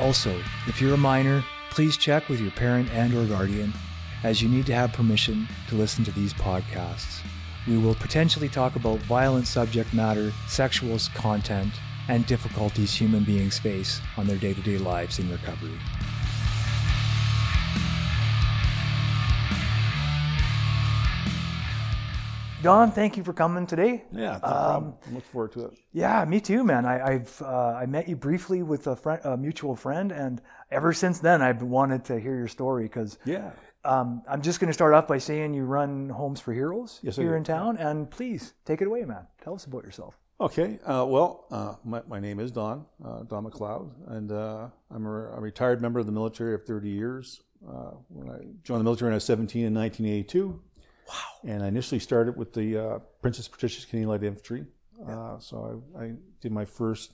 Also, if you're a minor, please check with your parent and or guardian as you need to have permission to listen to these podcasts. We will potentially talk about violent subject matter, sexual content, and difficulties human beings face on their day-to-day lives in recovery. Don, thank you for coming today. Yeah, no problem. I look forward to it. Yeah, me too, man. I, I've uh, I met you briefly with a, friend, a mutual friend, and ever since then, I've wanted to hear your story because Yeah. um, I'm just going to start off by saying you run Homes for Heroes Yes, here in town, and please take it away, man. Tell us about yourself. Okay. Uh, well, uh, my, my name is Don, uh, Don McLeod, and uh, I'm a, a retired member of the military of 30 years. Uh, when I joined the military when I was 17 in 1982. Wow. And I initially started with the uh, Princess Patricia's Canadian Light Infantry. Uh, so I, I did my first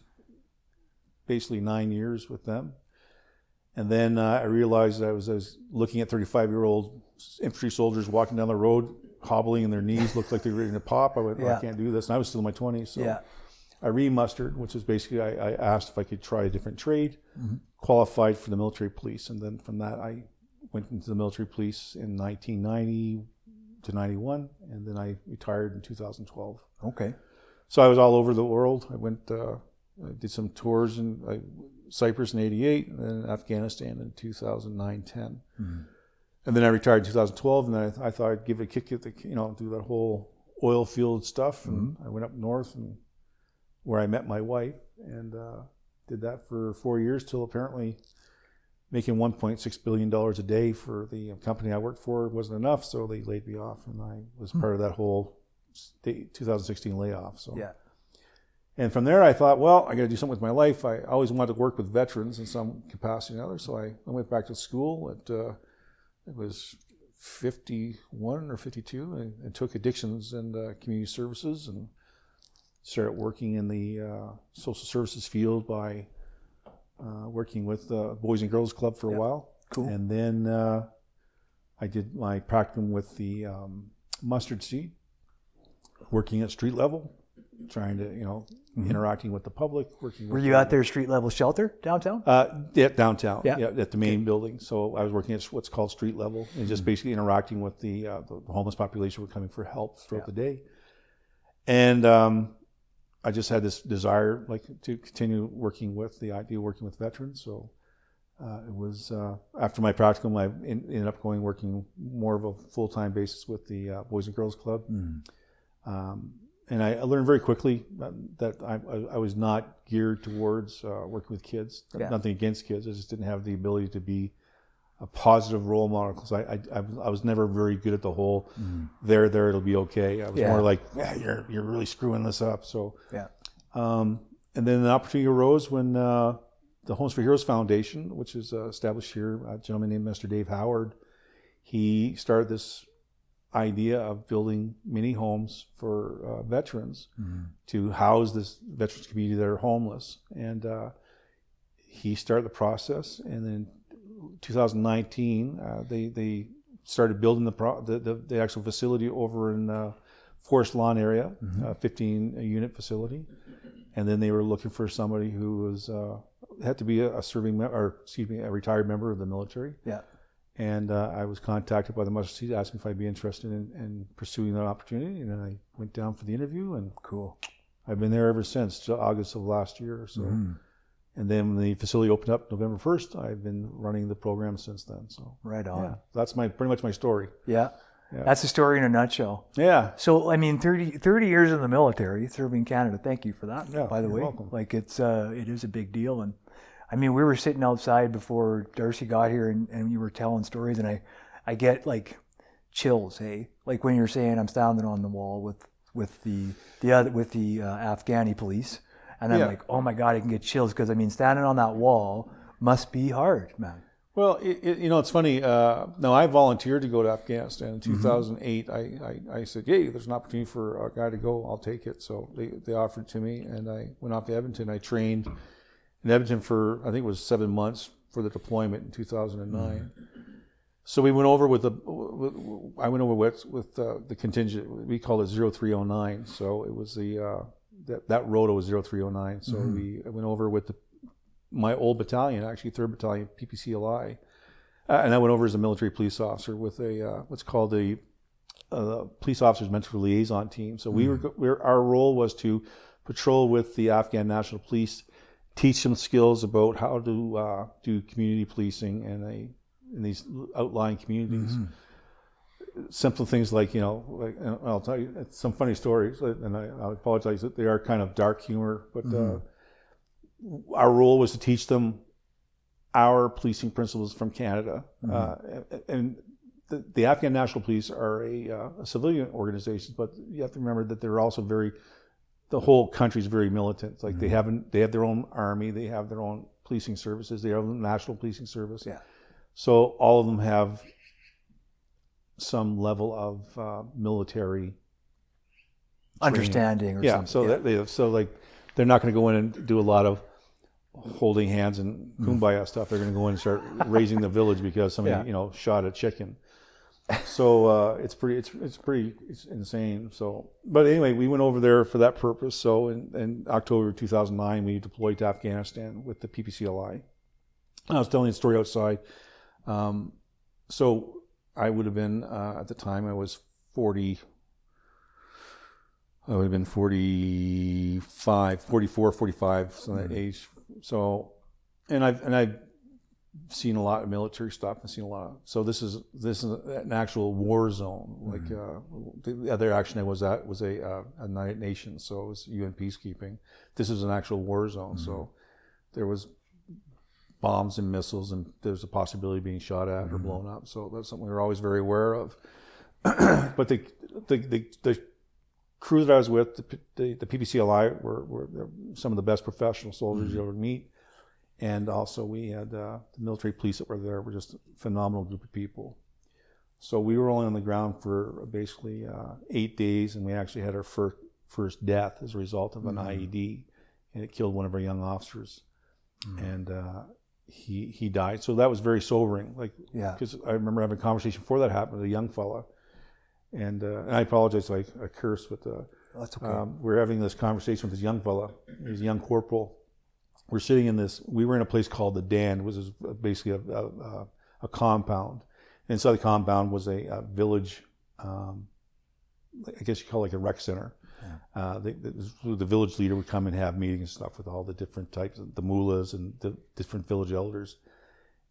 basically nine years with them. And then uh, I realized I was, I was looking at 35 year old infantry soldiers walking down the road, hobbling and their knees looked like they were ready to pop. I went, "Oh, I can't do this. And I was still in my 20s. So Yeah. I re-mustered, which is basically I, I asked if I could try a different trade, qualified for the military police, and then from that I went into the military police in 1990 to 91, and then I retired in 2012. Okay. So I was all over the world. I went, uh, I did some tours in uh, Cyprus in '88, and then Afghanistan in 2009, 10, and then I retired in 2012. And then I, I thought I'd give it a kick at the, you know, do that whole oil field stuff. And I went up north and where I met my wife, and uh, did that for four years till apparently making 1.6 billion dollars a day for the company I worked for wasn't enough, so they laid me off, and I was part of that whole 2016 layoff. So Yeah. and from there, I thought, well, I got to do something with my life. I always wanted to work with veterans in some capacity or another. So I, I went back to school at, uh, it was 51 or 52, and, and took addictions and uh, community services and started working in the uh, social services field by uh, working with the Boys and Girls Club for a while. Cool. And then uh, I did my practicum with the um, mustard seed, working at street level, trying to, you know, interacting with the public, working Were you the- at their street level shelter downtown? uh, yeah, downtown. Yeah. Yeah. at the main building. So I was working at what's called street level and just basically interacting with the, uh, the homeless population who were coming for help throughout the day. And um, I just had this desire, like, to continue working with the idea of working with veterans. So uh, it was uh, after my practicum, I en- ended up going working more of a full time basis with the uh, Boys and Girls Club. Um, and I, I learned very quickly that, that I, I- was not geared towards uh, working with kids. Yeah. Nothing against kids. I just didn't have the ability to be positive role model because I, I, I, was never very good at the whole there, there, it'll be okay. I was Yeah. more like, yeah, you're, you're really screwing this up. So, Yeah. um, and then the opportunity arose when uh, the Homes for Heroes Foundation, which is uh, established here, a gentleman named Mr. Dave Howard, he started this idea of building mini homes for uh, veterans to house this veterans community that are homeless. And uh, he started the process, and then 2019, uh, they they started building the, pro- the, the the actual facility over in uh, Forest Lawn area, uh, 15 unit facility, and then they were looking for somebody who was uh, had to be a, a serving mem- or excuse me a retired member of the military. Yeah. And uh, I was contacted by the mustard seed, me if I'd be interested in, in pursuing that opportunity, and I went down for the interview, and Cool. I've been there ever since, August of last year. So, And then when the facility opened up November 1st, I've been running the program since then. So Right on. yeah, that's my pretty much my story. Yeah. Yeah. That's the story in a nutshell. Yeah. So, I mean, 30, 30 years in the military, serving Canada. Thank you for that, Yeah, by the you're way. welcome. Like, it's, uh, it is a big deal. And I mean, we were sitting outside before Darcy got here and, and you were telling stories, and I, I get like chills, hey? Like when you're saying I'm standing on the wall with, with the, the other, with the uh, Afghani police. And I'm Yeah. like, oh my God, I can get chills because I mean, standing on that wall must be hard, man. Well, it, it, you know, it's funny. Uh, no, I volunteered to go to Afghanistan in Mm-hmm. 2008. I, I, I said, "Hey, there's an opportunity for a guy to go. I'll take it." So they, they offered it to me, and I went off to Edmonton. I trained in Edmonton for I think it was seven months for the deployment in 2009. So we went over with the. I went over with with uh, the contingent. We called it 0309. So it was the uh, that that rota was 0309. So we I went over with the my old battalion, actually third battalion, PPCLI, uh, and I went over as a military police officer with a uh, what's called a uh, police officers mentor liaison team. So we were, we were our role was to patrol with the Afghan National Police, teach them skills about how to uh, do community policing in a in these outlying communities. Simple things like you know, like and I'll tell you some funny stories, and I, I apologize that they are kind of dark humor, but. Uh, our role was to teach them our policing principles from Canada. Uh, and the, the Afghan National Police are a, uh, a civilian organization, but you have to remember that they're also very, the whole country is very militant. Like they haven't, they have their own army, they have their own policing services, they have a national policing service. Yeah. So all of them have some level of uh, military Understanding or yeah, something. so that they so like they're not going to go in and do a lot of holding hands and kumbaya stuff. They're going to go in and start razing the village because somebody Yeah. you know shot a chicken. So uh, it's pretty it's it's pretty it's insane. So but anyway, we went over there for that purpose. So in, in October 2009, we deployed to Afghanistan with the PPCLI. I was telling the story outside. Um, so I would have been uh, at the time I was 40. I would have been 45, 44, 45, so that age. So, and I've and I've seen a lot of military stuff. I've seen a lot. Of, so this is this is an actual war zone. Like uh, the other action I was at was a uh, a United Nations, so it was UN peacekeeping. This is an actual war zone. So there was bombs and missiles, and there's a possibility of being shot at or blown up. So that's something we're always very aware of. but the the the, the crew that I was with, the, the, the PPCLI, were, were some of the best professional soldiers you'll ever meet. And also, we had uh, the military police that were there, were just a phenomenal group of people. So we were only on the ground for basically uh, eight days, and we actually had our first, first death as a result of an IED, and it killed one of our young officers. And uh, he he died. So that was very sobering. Like, Yeah. because I remember having a conversation before that happened with a young fella, and, uh, and I apologize, I, I cursed, but uh, That's okay. um, we're having this conversation with this young fella. He's a young corporal. We're sitting in this. We were in a place called the Dand, which is basically a, a, a compound. Inside the compound was a, a village. Um, I guess you call it like a rec center. Uh, the, the, the village leader would come and have meetings and stuff with all the different types, of the mullahs and the different village elders.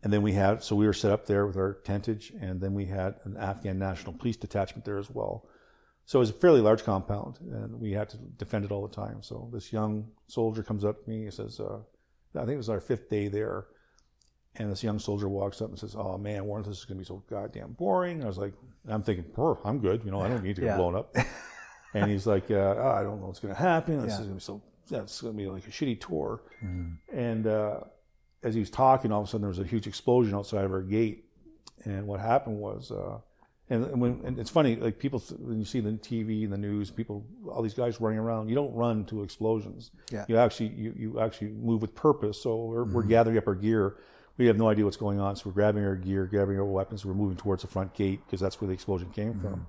And then we had, so we were set up there with our tentage, and then we had an Afghan National Police detachment there as well. So it was a fairly large compound, and we had to defend it all the time. So this young soldier comes up to me and says, uh, I think it was our fifth day there. And this young soldier walks up and says, Oh man, Warrant, this is going to be so goddamn boring. I was like, I'm thinking, I'm good. You know, I don't need to get Yeah. blown up. and he's like, uh, oh, I don't know what's going to happen. This Yeah. is going to be so, it's going to be like a shitty tour. And uh, as he was talking, all of a sudden there was a huge explosion outside of our gate. And what happened was, uh, and, and when and it's funny, like people when you see the TV and the news, people, all these guys running around. You don't run to explosions. Yeah. You actually you, you actually move with purpose. So we're, we're gathering up our gear. We have no idea what's going on, so we're grabbing our gear, grabbing our weapons. We're moving towards the front gate because that's where the explosion came from.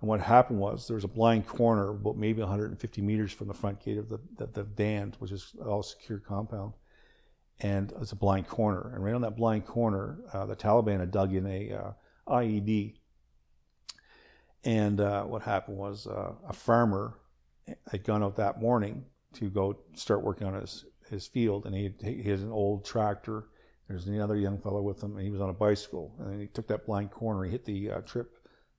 And what happened was there was a blind corner about maybe 150 meters from the front gate of the the, the Dand, which is all secure compound, and it's a blind corner. And right on that blind corner, uh, the Taliban had dug in a uh, IED. And uh, what happened was uh, a farmer had gone out that morning to go start working on his his field, and he he had an old tractor. There's another young fellow with him, and he was on a bicycle, and he took that blind corner. He hit the uh, trip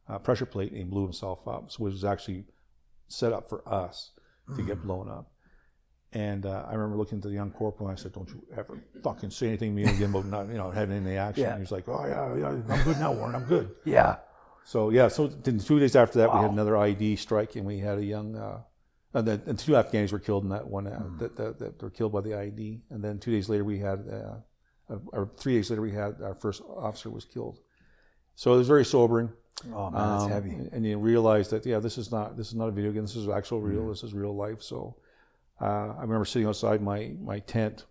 uh, pressure plate, and he blew himself up. So it was actually set up for us to get blown up. And uh, I remember looking to the young corporal and I said, "Don't you ever fucking say anything to me again about not, you know, having any action." Yeah. And he's like, "Oh yeah, yeah, I'm good now, Warrant. I'm good." Yeah. So yeah, so then two days after that, we had another IED strike, and we had a young, uh, and, the, and two Afghanis were killed in that one. Uh, that, that, that were killed by the IED, and then two days later, we had, uh, or three days later, we had our first officer was killed. So it was very sobering. Oh man, that's Um, heavy. And you realize that yeah, this is not this is not a video game. This is actual real. Mm. This is real life. So uh, I remember sitting outside my my tent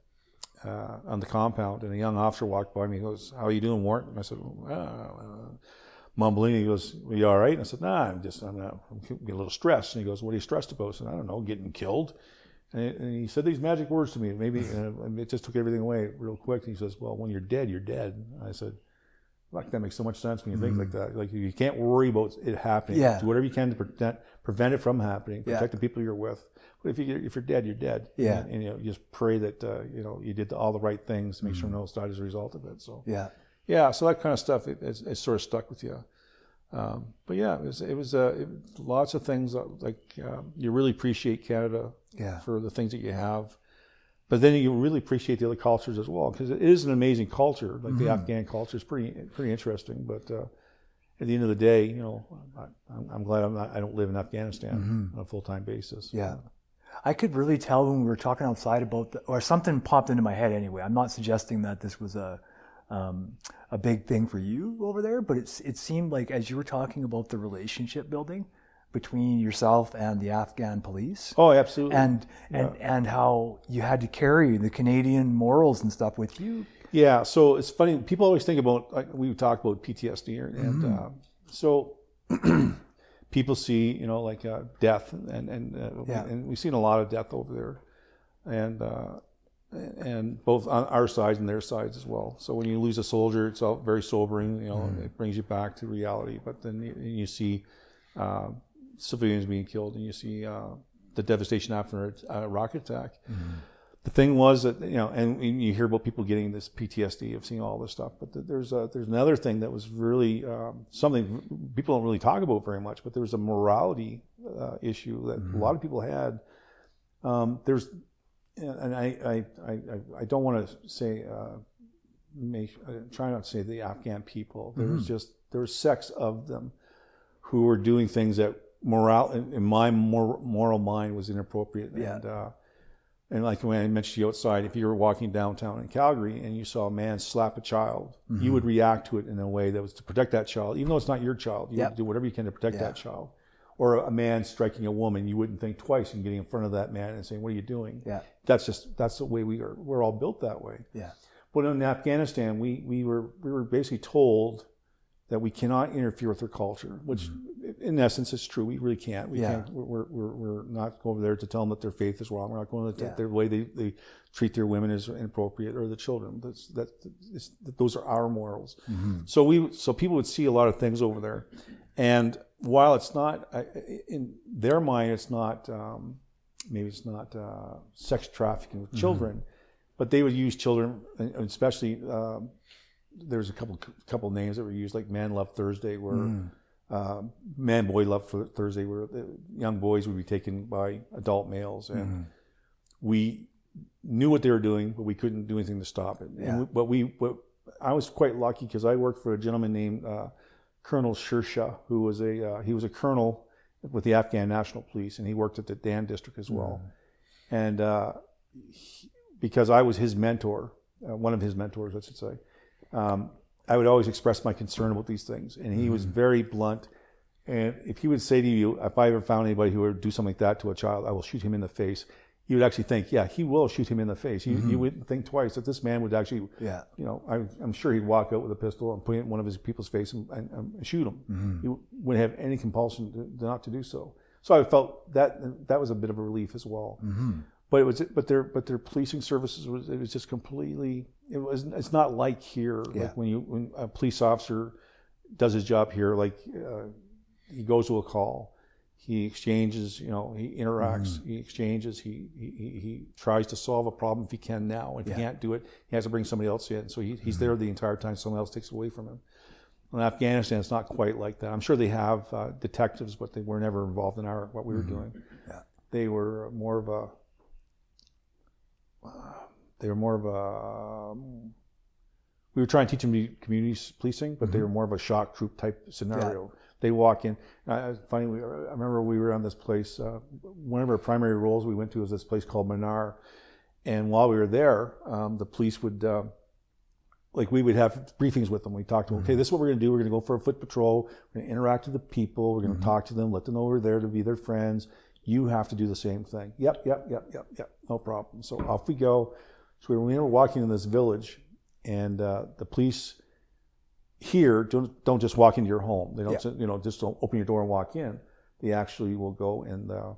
uh, on the compound, and a young officer walked by me. He goes, "How are you doing, Warrant?" And I said, "Ah, uh, mumbling. He goes, "Are you all right?" And I said, "Nah, I'm just I'm, not, I'm getting a little stressed." And he goes, "What are you stressed about?" I said, "I don't know, getting killed." And he- and he said these magic words to me. Maybe uh, and it just took everything away real quick. And he says, "Well, when you're dead, you're dead." And I said, "Like that makes so much sense when you think like that. Like you can't worry about it happening. Yeah. Do whatever you can to prevent prevent it from happening. Yeah. Protect the people you're with. But if you if you're dead, you're dead. Yeah. And, and, you know, you just pray that uh, you know you did all the right things to make sure no one died as a result of it. So Yeah. yeah, so that kind of stuff it, it's, it's sort of stuck with you. Um, but yeah, it was it was uh, it, lots of things uh, like um, you really appreciate Canada Yeah. for the things that you have, but then you really appreciate the other cultures as well because it is an amazing culture. Like the Afghan culture is pretty pretty interesting. But uh, at the end of the day, you know, I, I'm, I'm glad I'm not, I don't live in Afghanistan on a full time basis. Yeah. I could really tell when we were talking outside about, the, or something popped into my head anyway. I'm not suggesting that this was a, um, a big thing for you over there, but it's, it seemed like as you were talking about the relationship building between yourself and the Afghan police, Oh, absolutely. and and and how you had to carry the Canadian morals and stuff with you. Yeah, so it's funny. People always think about like we talk about PTSD, and Mm-hmm. uh, so people see you know like uh, death, and and uh, Yeah. and we've seen a lot of death over there, and uh, and both on our sides and their sides as well. So when you lose a soldier, it's all very sobering. You know, Mm-hmm. it brings you back to reality. But then you, you see uh, civilians being killed, and you see uh, the devastation after a rocket attack the thing was that you know, and you hear about people getting this PTSD of seeing all this stuff, but th- there's a, there's another thing that was really um, something people don't really talk about very much, but there was a morality uh, issue that a lot of people had. Um, there's, and I I, I, I- don't want to say uh, make I try not to say the Afghan people. There was just there was sects of them who were doing things that moral in, my mor- moral mind was inappropriate Yeah. and. Uh, and like when I mentioned to you outside, if you were walking downtown in Calgary and you saw a man slap a child, Mm-hmm. you would react to it in a way that was to protect that child, even though it's not your child. You Yep. would do whatever you can to protect Yeah. that child. Or a man striking a woman, you wouldn't think twice in getting in front of that man and saying, "What are you doing?" Yeah. That's just that's the way we are. We're all built that way. Yeah. But in Afghanistan, we, we were we were basically told that we cannot interfere with their culture, which in essence is true. We really can't. We Mm-hmm. Yeah. can't. We're, we're, we're not going over there to tell them that their faith is wrong. We're not going to Yeah. their way they, they treat their women is inappropriate or the children. That's that. It's, those are our morals. Mm-hmm. So we so people would see a lot of things over there, and while it's not in their mind, it's not um, maybe it's not uh, sex trafficking with children, but they would use children, especially um, there's a couple couple names that were used like Man Love Thursday, where uh, Man Boy Love for Thursday, where the young boys would be taken by adult males, and we knew what they were doing, but we couldn't do anything to stop it. Yeah. And we, but we, I was quite lucky because I worked for a gentleman named uh, Colonel Shersha, who was a uh, he was a colonel with the Afghan National Police, and he worked at the Dand district as well. And uh, he- because I was his mentor, uh, one of his mentors, I should say, um, I would always express my concern about these things, and he was mm-hmm. very blunt. And if he would say to you, if I ever found anybody who would do something like that to a child, I will shoot him in the face. You would actually think, yeah, he will shoot him in the face. You, you mm-hmm. wouldn't think twice that this man would actually, Yeah. you know, I, I'm sure he'd walk out with a pistol and put it in one of his people's face and, and, and shoot him. Mm-hmm. He wouldn't have any compulsion to, not to do so. So I felt that that was a bit of a relief as well. But it was, but their, but their policing services was, it was just completely. It was, it's not like here. Yeah. Like when you, when a police officer does his job here, like uh, he goes to a call, He exchanges, you know, he interacts, he exchanges, he, he he- tries to solve a problem if he can now. If Yeah. he can't do it, he has to bring somebody else in. So he, he's there the entire time. Someone else takes it away from him. In Afghanistan, it's not quite like that. I'm sure they have uh, detectives, but they were never involved in our what we were doing. Yeah. They were more of a. They were more of a. um, we were trying to teach them to community policing, but they were more of a shock troop type scenario. They walk in. Funny, we, I remember we were on this place. Uh, one of our primary roles we went to was this place called Manar, and while we were there, um, the police would. Uh, like we would have briefings with them. We talked to them. Okay, this is what we're going to do. We're going to go for a foot patrol. We're going to interact with the people. We're going to talk to them, let them know we're there to be their friends. You have to do the same thing. Yep, yep, yep, yep, yep. No problem. So off we go. So we were walking in this village, and uh, the police here don't, don't just walk into your home. They don't, Yeah. you know, just don't open your door and walk in. They actually will go and, uh,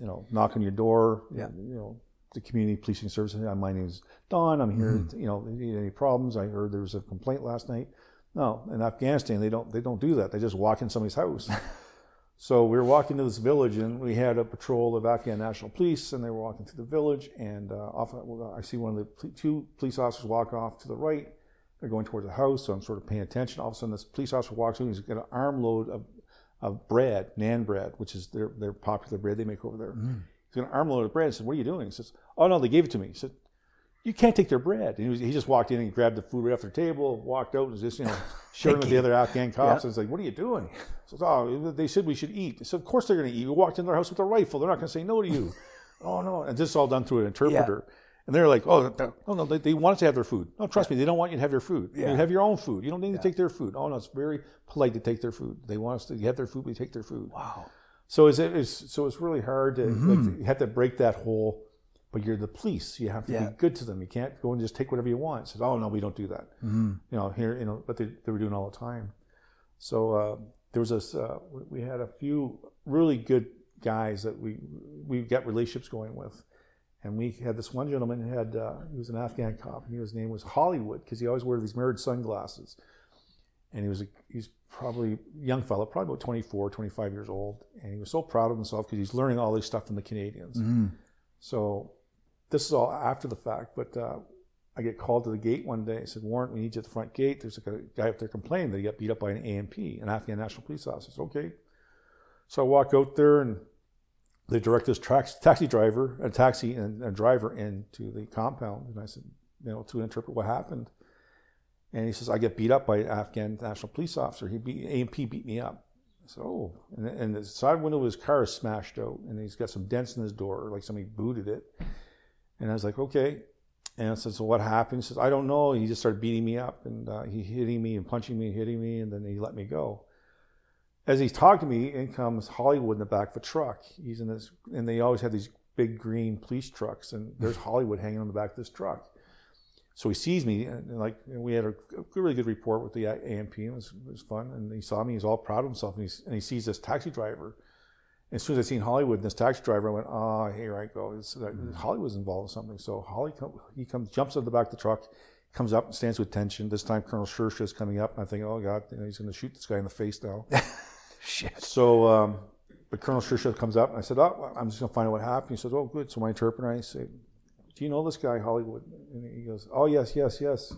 you know, knock on your door. Yeah. You know, the community policing service. My name is Don. I'm here. Mm-hmm. You know, any any problems? I heard there was a complaint last night. No, in Afghanistan they don't they don't do that. They just walk in somebody's house. so we were walking to this village, and we had a patrol of Afghan National Police, and they were walking through the village, and uh, off well, I see one of the two police officers walk off to the right. They're going towards the house, so I'm sort of paying attention. All of a sudden, this police officer walks in. He's got an armload of of bread, nan bread, which is their their popular bread they make over there. He's got an armload of bread. And I said, "What are you doing?" He says, "Oh no, they gave it to me." He said, "You can't take their bread." And he, was, he just walked in and grabbed the food right off their table, walked out, and was just you know sharing with the other Afghan cops. And it's like, "What are you doing?" Says, "Oh, they said we should eat." So "Of course they're going to eat. You walked in their house with a rifle. They're not going to say no to you." oh no! And this is all done through an interpreter. And they're like, "Oh, oh no, they, they want us to have their food. No, trust me, they don't want you to have their food. Yeah. You have your own food. You don't need to take their food. Oh no, it's very polite to take their food. They want us to have their food. We take their food. Wow. So is it is so it's really hard to Mm-hmm. like, you have to break that whole. But you're the police. You have to Yeah. be good to them. You can't go and just take whatever you want. Says, oh no, we don't do that. Mm-hmm. You know here, you know, but they, they were doing all the time. So uh, there was this. Uh, we had a few really good guys that we we got relationships going with, and we had this one gentleman who had uh, he was an Afghan cop, and his name was Hollywood because he always wore these mirrored sunglasses, and he was a, he's probably a young fellow, probably about 24, 25 years old, and he was so proud of himself because he's learning all this stuff from the Canadians. Mm-hmm. So this is all after the fact, but uh, I get called to the gate one day. I said, Warrant, we need you at the front gate. There's a guy up there complaining that he got beat up by an ANP, an Afghan National Police Officer. Okay. So I walk out there and they direct this taxi driver, a taxi and a driver into the compound. And I said, you know, to interpret what happened. And he says, I get beat up by an Afghan National Police Officer. He beat, ANP beat me up. I said, oh. And, and the side window of his car is smashed out and he's got some dents in his door, like somebody booted it. And I was like, okay. And I said, so what happened? He says, I don't know. He just started beating me up and uh, he hitting me and punching me and hitting me, and then he let me go. As he's talking to me, in comes Hollywood in the back of a truck. He's in this, and they always have these big green police trucks, and there's Hollywood hanging on the back of this truck. So he sees me, and and like and we had a, really good report with the ANP. It was, it was fun, and he saw me. He's all proud of himself, and, he's, and he sees this taxi driver. As soon as I seen Hollywood and this taxi driver, I went, "Oh, here I go." It's, that, Hollywood's involved in something. So Holly, come, he comes, jumps out the back of the truck, comes up and stands with tension. This time, Colonel Shersha is coming up, and I think, "Oh God, you know, he's going to shoot this guy in the face now." Shit. So, um, but Colonel Shersha comes up, and I said, "Oh, I'm just going to find out what happened." He says, "Oh, good." So my interpreter, I say, "Do you know this guy, Hollywood?" And he goes, "Oh, yes, yes, yes."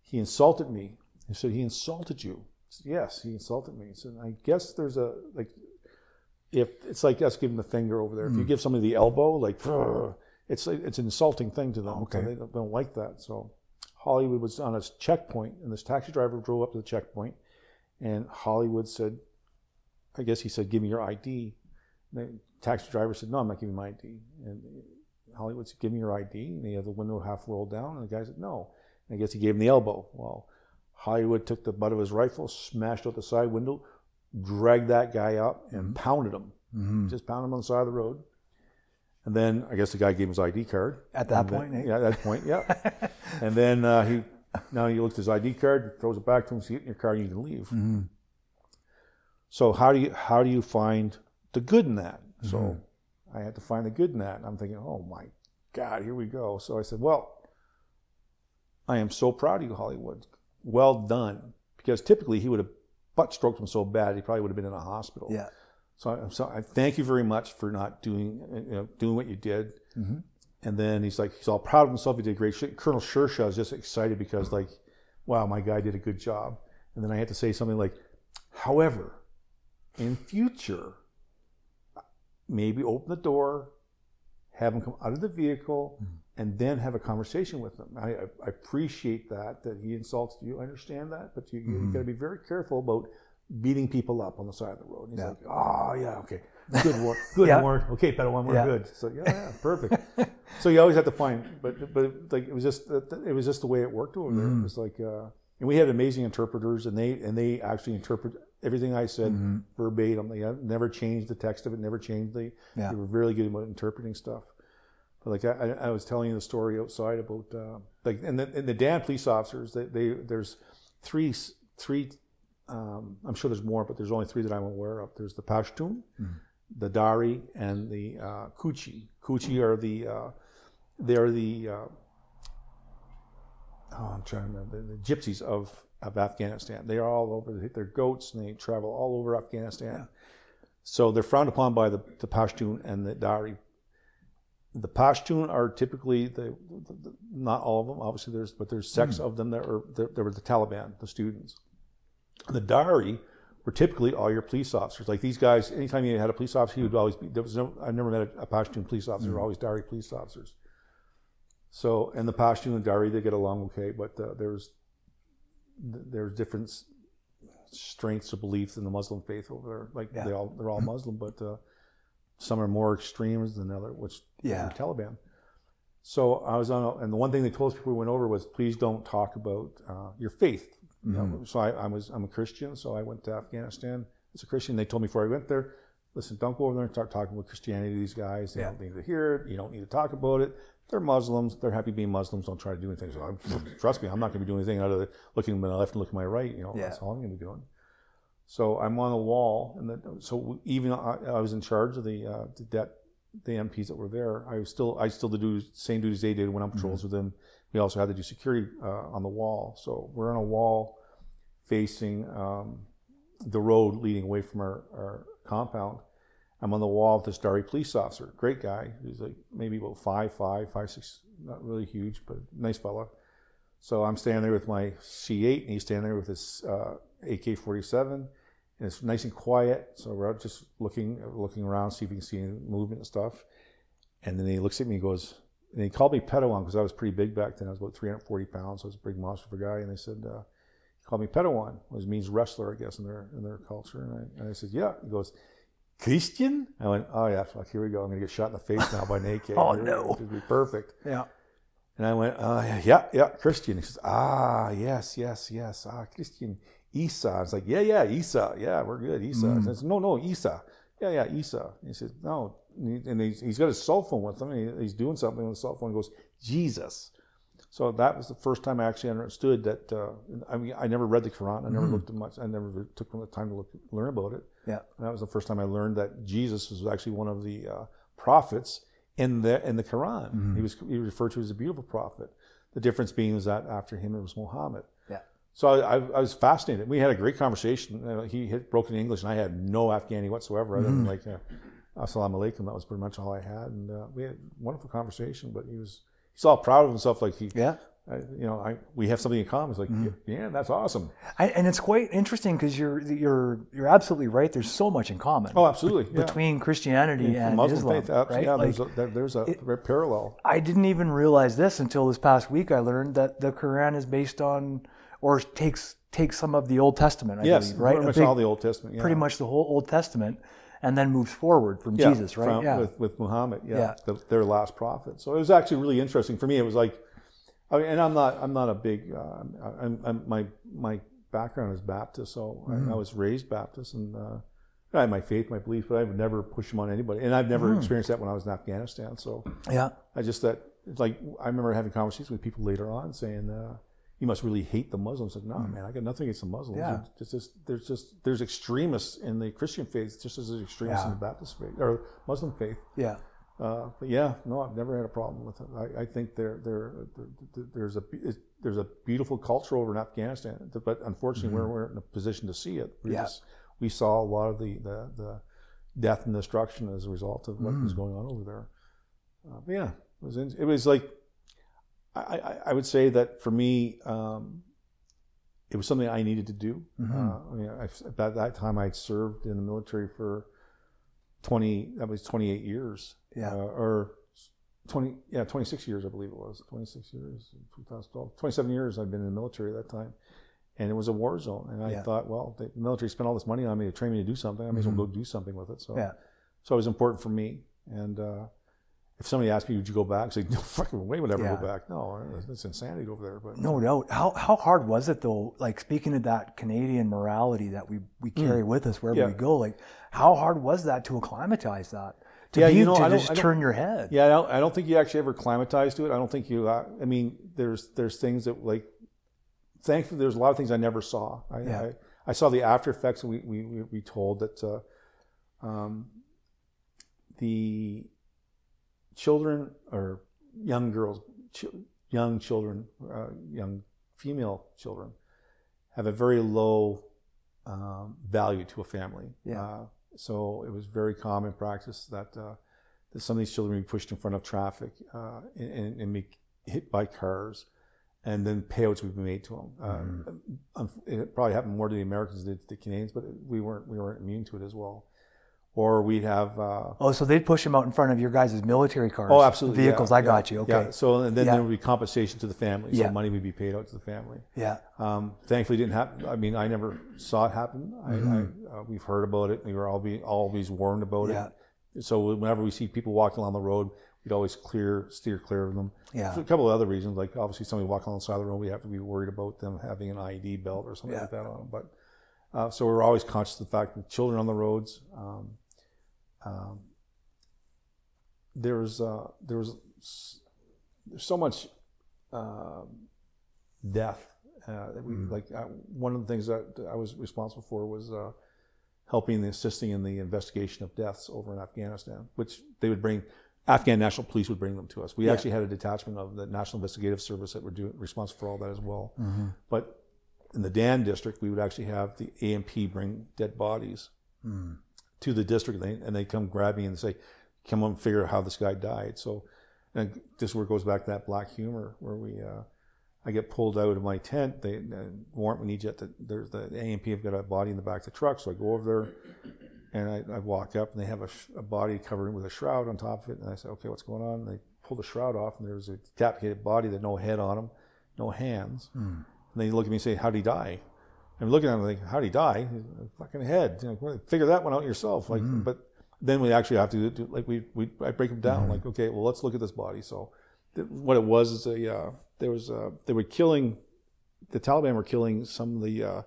He insulted me. He said, "He insulted you." Said, yes, he insulted me. He said, "I guess there's a like, if it's like us giving the finger over there. If you hmm. give somebody the elbow, like, it's it's an insulting thing to them. Okay. So they don't, don't like that. So Hollywood was on a checkpoint, and this taxi driver drove up to the checkpoint, and Hollywood said, I guess he said, "Give me your ID." And the taxi driver said, "No, I'm not giving my ID." And Hollywood said, "Give me your ID." And he had the window half rolled down, and the guy said, "No." And I guess he gave him the elbow. Well, Hollywood took the butt of his rifle, smashed out the side window, dragged that guy up, and pounded him. Mm-hmm. Just pounded him on the side of the road. And then I guess the guy gave him his ID card. At that And then- point, eh? yeah, at that point, yeah. and then uh, he now he looks at his ID card, throws it back to him, says, "Get in your car, and you can leave." Mm-hmm. So how do you how do you find the good in that? Mm-hmm. So I had to find the good in that. And I'm thinking, oh my God, here we go. So I said, well, I am so proud of you, Hollywood. Well done. Because typically he would have butt stroked him so bad he probably would have been in a hospital. Yeah. So I'm so I thank you very much for not doing you know doing what you did. Mm-hmm. And then he's like he's all proud of himself. He did great. shit. Colonel Shershaw is just excited because like, wow, my guy did a good job. And then I had to say something like, however, in future, maybe open the door, have him come out of the vehicle, and then have a conversation with them. I, I, appreciate that that he insults you. I understand that, but you, you got to be very careful about beating people up on the side of the road. And he's Yeah. like, oh yeah, okay, good work, good Yeah. work. Okay, Pahlawan, we're Yeah. good. So yeah, yeah, perfect. so you always have to find, but but like it was just it was just the way it worked over there. Mm-hmm. It was like, uh, and we had amazing interpreters, and they and they actually interpret everything I said Mm-hmm. verbatim. They never changed the text of it, never changed the. Yeah. They were really good about interpreting stuff. But like I, I was telling you the story outside about uh, like and the, and the Dand police officers. They, they there's three three. Um, I'm sure there's more, but there's only three that I'm aware of. There's the Pashtun, the Dari, and the uh, Kuchi. Kuchi are the uh, they're the uh, oh, I'm trying to remember the, the gypsies of of Afghanistan. They are all over. They're goats, and they travel all over Afghanistan. So they're frowned upon by the, the Pashtun and the Dari. The Pashtun are typically the, the, the not all of them, obviously there's but there's sects of them that are that were the Taliban, the students. The Dari were typically all your police officers. Like these guys, anytime you had a police officer, he would always be. There was no. I never met a, a Pashtun police officer. They were always Dari police officers. So and the Pashtun and Dari they get along okay, but uh, there's there's different strengths or beliefs in the Muslim faith over there. Like Yeah. they all they're all Muslim, but uh, some are more extremes than other, which Yeah. the Taliban. So I was on, a, and the one thing they told us before we went over was, please don't talk about uh, your faith. You know, so I, I was I'm a Christian, so I went to Afghanistan as a Christian. They told me before I went there, listen, don't go over there and start talking about Christianity to these guys. They Yeah. don't need to hear it. You don't need to talk about it. They're Muslims. They're happy being Muslims. Don't try to do anything. So I'm, trust me, I'm not going to be doing anything out of the, looking to my left and looking to my right. You know, Yeah. that's all I'm going to be doing. So I'm on the wall, and then, so even I, I was in charge of the uh, the debt, the MPs that were there. I was still I still did do same duties they did when on patrols with them. We also had to do security uh, on the wall. So we're on a wall facing um, the road leading away from our, our compound. I'm on the wall with this Dari police officer, great guy. He's like maybe about five, five, five, six, not really huge, but nice fella. So I'm standing there with my C8, and he's standing there with his uh, AK-47, and it's nice and quiet. So we're out just looking, looking around, see if we can see any movement and stuff. And then he looks at me and goes, and he called me Pahlawan because I was pretty big back then. I was about 340 pounds. So I was a big monster of a guy. And they said, uh, he called me Pahlawan, which means wrestler, I guess, in their in their culture. And I, and I said, yeah. He goes, Christian? I went, oh yeah, fuck, here we go. I'm gonna get shot in the face now by an AK. Oh, Here no. would be perfect. Yeah. And I went, uh, yeah, yeah, Christian. He says, ah, yes, yes, yes, ah, Christian, Isa. It's like, yeah, yeah, Isa, yeah, we're good, Isa. I says, no, no, Isa, yeah, yeah, Isa. He says, no, and, he, and he's, he's got his cell phone with him. And he's doing something with his cell phone. He goes, Jesus. So that was the first time I actually understood that. Uh, I mean, I never read the Quran. I never looked at much. I never took the time to look, learn about it. Yeah. And that was the first time I learned that Jesus was actually one of the uh, prophets in the in the Quran. He was he was referred to as a beautiful prophet. The difference being is that after him it was Muhammad. Yeah. So I, I, I was fascinated. We had a great conversation. He had broken English, and I had no Afghani whatsoever, other than like uh, "Assalamu alaikum." That was pretty much all I had, and uh, we had a wonderful conversation. But he was he's all proud of himself, like he, Yeah. I, you know, I we have something in common. It's like, yeah, that's awesome. I, and it's quite interesting because you're you're you're absolutely right. There's so much in common Oh, absolutely. Yeah. between Christianity The and Muslim Islam, faith, right? yeah, Like, there's a, there- there's a very parallel. I didn't even realize this until this past week. I learned that the Quran is based on, or takes takes some of the Old Testament. I Yes, believe, right? pretty much big- all the Old Testament. Yeah. pretty much the whole Old Testament, and then moves forward from Yeah, Jesus, right? from- yeah. with, with Muhammad, yeah, Yeah. The, their last prophet. So it was actually really interesting for me. It was like, I mean, and I'm not, I'm not a big, uh, I'm, I'm, my my background is Baptist, so Mm-hmm. I, I was raised Baptist, and uh, I had my faith, my beliefs, but I've never pushed them on anybody, and I've never Mm. experienced that when I was in Afghanistan. So yeah. I just that it's like I remember having conversations with people later on saying. Uh, you must really hate the Muslims. Said, no, man, I got nothing against the Muslims. Mm. Yeah. There's just, there's just there's extremists in the Christian faith, just as there's extremists in the Baptist faith or Muslim faith. Yeah. Uh, but yeah, no, I've never had a problem with it. I, I think there, there, there, there's a there's a beautiful culture over in Afghanistan, but unfortunately, we're, we're in a position to see it. We Mm-hmm. Yeah. just- we saw a lot of the the, the death and destruction as a result of what was Mm. going on over there. Uh, but yeah, it was in- it was like I, I, I would say that for me, um, it was something I needed to do. Mhm. Uh, I mean, I, at that time, I'd served in the military for twenty. That was twenty eight years. Yeah. Uh, or twenty. Yeah, twenty six years, I believe it was. Twenty six years. 2012. 27 years I've been in the military at that time. And it was a war zone, and I Yeah. thought, well, the military spent all this money on me to train me to do something. I may as well Mhm. go do something with it. So, Yeah. so it was important for me. And uh, if somebody asked me, "Would you go back?" Say, "No fucking way would I ever Yeah. go back." No, it's insanity over there. But No doubt. How how hard was it though? Like speaking of that Canadian morality that we we carry with us wherever Mm. Yeah. we go. Like how hard was that to acclimatize that? To Yeah, be you know, to I don't- just I don't- turn your head. Yeah, I don't, I don't think you actually ever acclimatize to it. I don't think you. I mean, there's there's things that like. Thankfully, there's a lot of things I never saw. I Yeah. I, I saw the after effects. We we we, we told that uh, um, the children or young girls, ch- young children, uh, young female children, have a very low um, value to a family. Yeah. Uh, so it was very common practice that, uh, that some of these children would be pushed in front of traffic uh, and, and be hit by cars, and then payouts would be made to them. Uh, um, It probably happened more to the Americans than to the Canadians, but we weren't we weren't immune to it as well. Or we'd have uh, Oh, so they'd push them out in front of your guys' military cars. Oh, absolutely. Vehicles. yeah, I yeah, got you. Okay. Yeah. So and then Yeah. there would be compensation to the family. So Yeah. money would be paid out to the family. Yeah. Um, thankfully, it didn't happen. I mean, I never saw it happen. I, I, uh, we've heard about it. We were all be always warned about Yeah. it. So whenever we see people walking along the road, we'd always clear steer clear of them. Yeah. For a couple of other reasons, like obviously somebody walking along the side of the road, we have to be worried about them having an IED belt or something Yeah. like that on them. But uh, so we're always conscious of the fact that children on the roads. Um, um, there's uh, there was there's so much um death uh, that we like. Uh, one of the things that I was responsible for was uh, helping and assisting in the investigation of deaths over in Afghanistan, which they would bring. Afghan National Police would bring them to us. We actually had a detachment of the National Investigative Service that were doing responsible for all that as well. But in the Dand district, we would actually have the ANP bring dead bodies to the district, and they, and they come grab me and say, "Come on, figure out how this guy died." So, and this where it goes back to that black humor where we, uh, I get pulled out of my tent. They uh, warrant we need you at the there's the ANP have got a body in the back of the truck, so I go over there and I, I walk up and they have a, sh- a body covered with a shroud on top of it, and I say, "Okay, what's going on?" And they pull the shroud off, and there's a decapitated body that no head on him, no hands. And they look at me and say, "How'd he die?" I'm looking at him like, "How'd he die?" Fucking head. You know, figure that one out yourself. Like, but then we actually have to do like we we I break him down. Like, okay, well, let's look at this body. So, th- what it was is a uh, there was uh, they were killing the Taliban were killing some of the uh,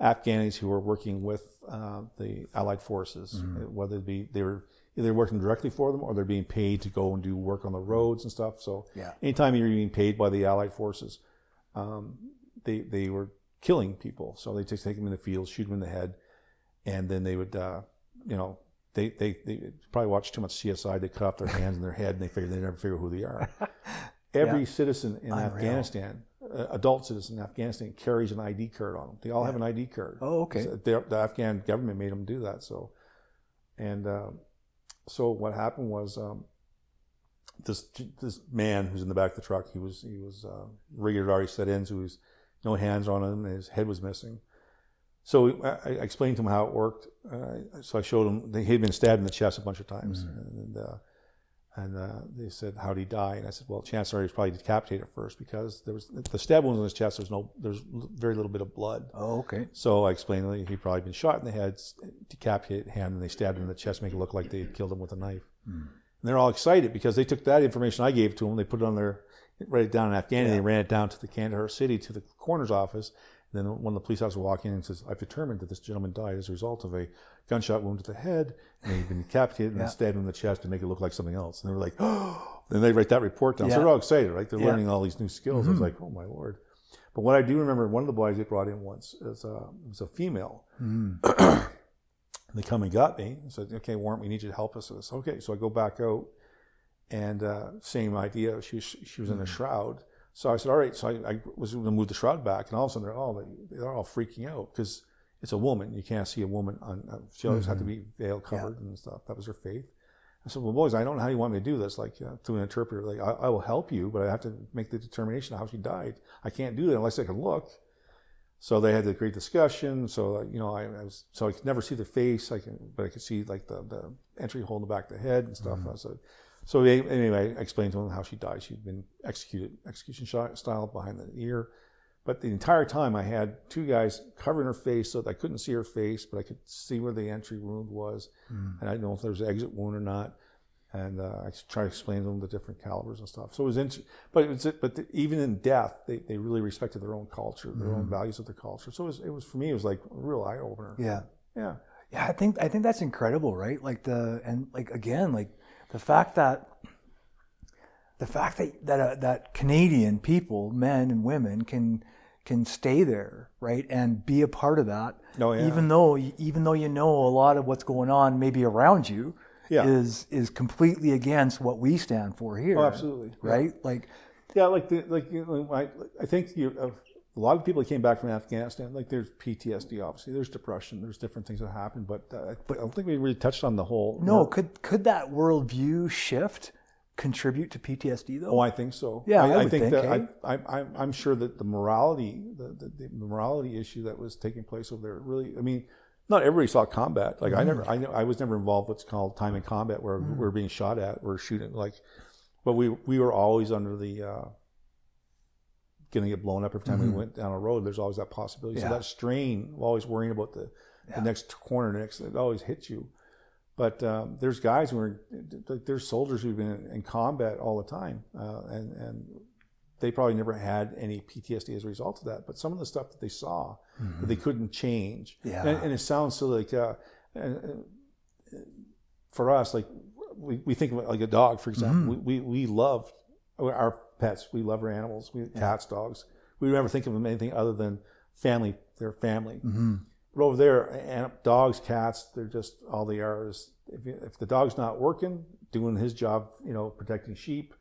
Afghanis who were working with uh, the Allied forces, uh, whether it be they were either working directly for them or they're being paid to go and do work on the roads and stuff. So Yeah. anytime you're being paid by the Allied forces, um, they they were killing people. So they just take them in the field, shoot them in the head, and then they would, uh, you know, they, they they probably watch too much CSI. They cut off their hands and their head, and they figure they never figure who they are. Every citizen in Unreal. Afghanistan, uh, adult citizen in Afghanistan, carries an ID card on them. They all have an ID card. Oh, okay. So the, the Afghan government made them do that. So, and uh, so what happened was um, this this man who's in the back of the truck. He was he was uh, had already set in, so he was no hands on him, his head was missing. So I, I explained to him how it worked. Uh, so I showed him that he had been stabbed in the chest a bunch of times, and uh, and uh, they said, "How'd he die?" And I said, "Well, chances are he was probably decapitated first because there was the stab wounds on his chest. There's no, there's very little bit of blood. Oh, okay. So I explained that he'd probably been shot in the head, decapitated hand, and they stabbed him in the chest, make it look like they had killed him with a knife. And they're all excited because they took that information I gave to them, they put it on their, write it down in Afghanistan. and they ran it down to the Kandahar city to the coroner's office. And then one of the police officers walked in and says, "I've determined that this gentleman died as a result of a gunshot wound to the head, and he'd been decapitated and then stabbed in the chest to make it look like something else." And they were like, "Oh!" Then they write that report down. So they're all excited, right? They're Yeah. Mm-hmm. learning all these new skills. I was like, "Oh my lord!" But what I do remember, one of the boys they brought in once is a, was a female. they come and got me and said, "Okay, Warrant, we need you to help us with this." Okay, so I go back out, and uh, same idea. She was, she was in a shroud. So I said, "All right." So I, I was going to move the shroud back, and all of a sudden they're all they're all freaking out because it's a woman. You can't see a woman on. Uh, she always had to Mm-hmm. be veil covered and stuff. That was her faith. I said, well, boys, I don't know how you want me to do this. Like uh, to an interpreter, like I, I will help you, but I have to make the determination of how she died. I can't do that unless I can look. So they had a great discussion. So you know, I, I was so I could never see the face. I can, but I could see like the, the entry hole in the back of the head and stuff. I said, so they, anyway, I explained to them how she died. She'd been executed, execution shot, style behind the ear. But the entire time, I had two guys covering her face so that I couldn't see her face, but I could see where the entry wound was, and I didn't know if there was an exit wound or not. And uh, I tried to explain to them the different calibers and stuff. So it was, int- but it was, but the, even in death, they, they really respected their own culture, their own values of their culture. So it was, it was for me, it was like a real eye opener. Yeah. Yeah. Yeah, I think I think that's incredible, right? Like the and like again, like the fact that the fact that that uh, that Canadian people, men and women, can can stay there, right, and be a part of that. Oh, yeah. Even though even though you know a lot of what's going on, maybe around you, Yeah. is is completely against what we stand for here. Oh, absolutely. Yeah. right? Like Yeah, like the, like you know, I I think you uh, a lot of people that came back from Afghanistan, like there's PTSD, obviously, there's depression, there's different things that happen, but uh, but I don't think we really touched on the whole. no, could could that worldview shift contribute to PTSD though? Oh, I think so. Yeah, I, I I think, think, that eh? I, I, I'm- I'm sure that the morality, the, the, the morality issue that was taking place over there, really. I mean, not everybody saw combat. Like I never, I know, I was never involved what's called time in combat, where we're being shot at, we're shooting, like, but we we were always under the. Uh, Going to get blown up every time we went down a road. There's always that possibility. Yeah. So that strain, of always worrying about the, the next corner, next it always hits you. But um, there's guys who are like there's soldiers who've been in, in combat all the time, uh, and and they probably never had any PTSD as a result of that. But some of the stuff that they saw that they couldn't change, Yeah. and, and it sounds so like uh, and, uh, for us, like we, we think of like a dog, for example. We, we we love our pets. We love our animals. We cats, dogs. We never think of them anything other than family. They're family. But over there, and dogs, cats, they're just all they are is if, if the dog's not working, doing his job, you know, protecting sheep,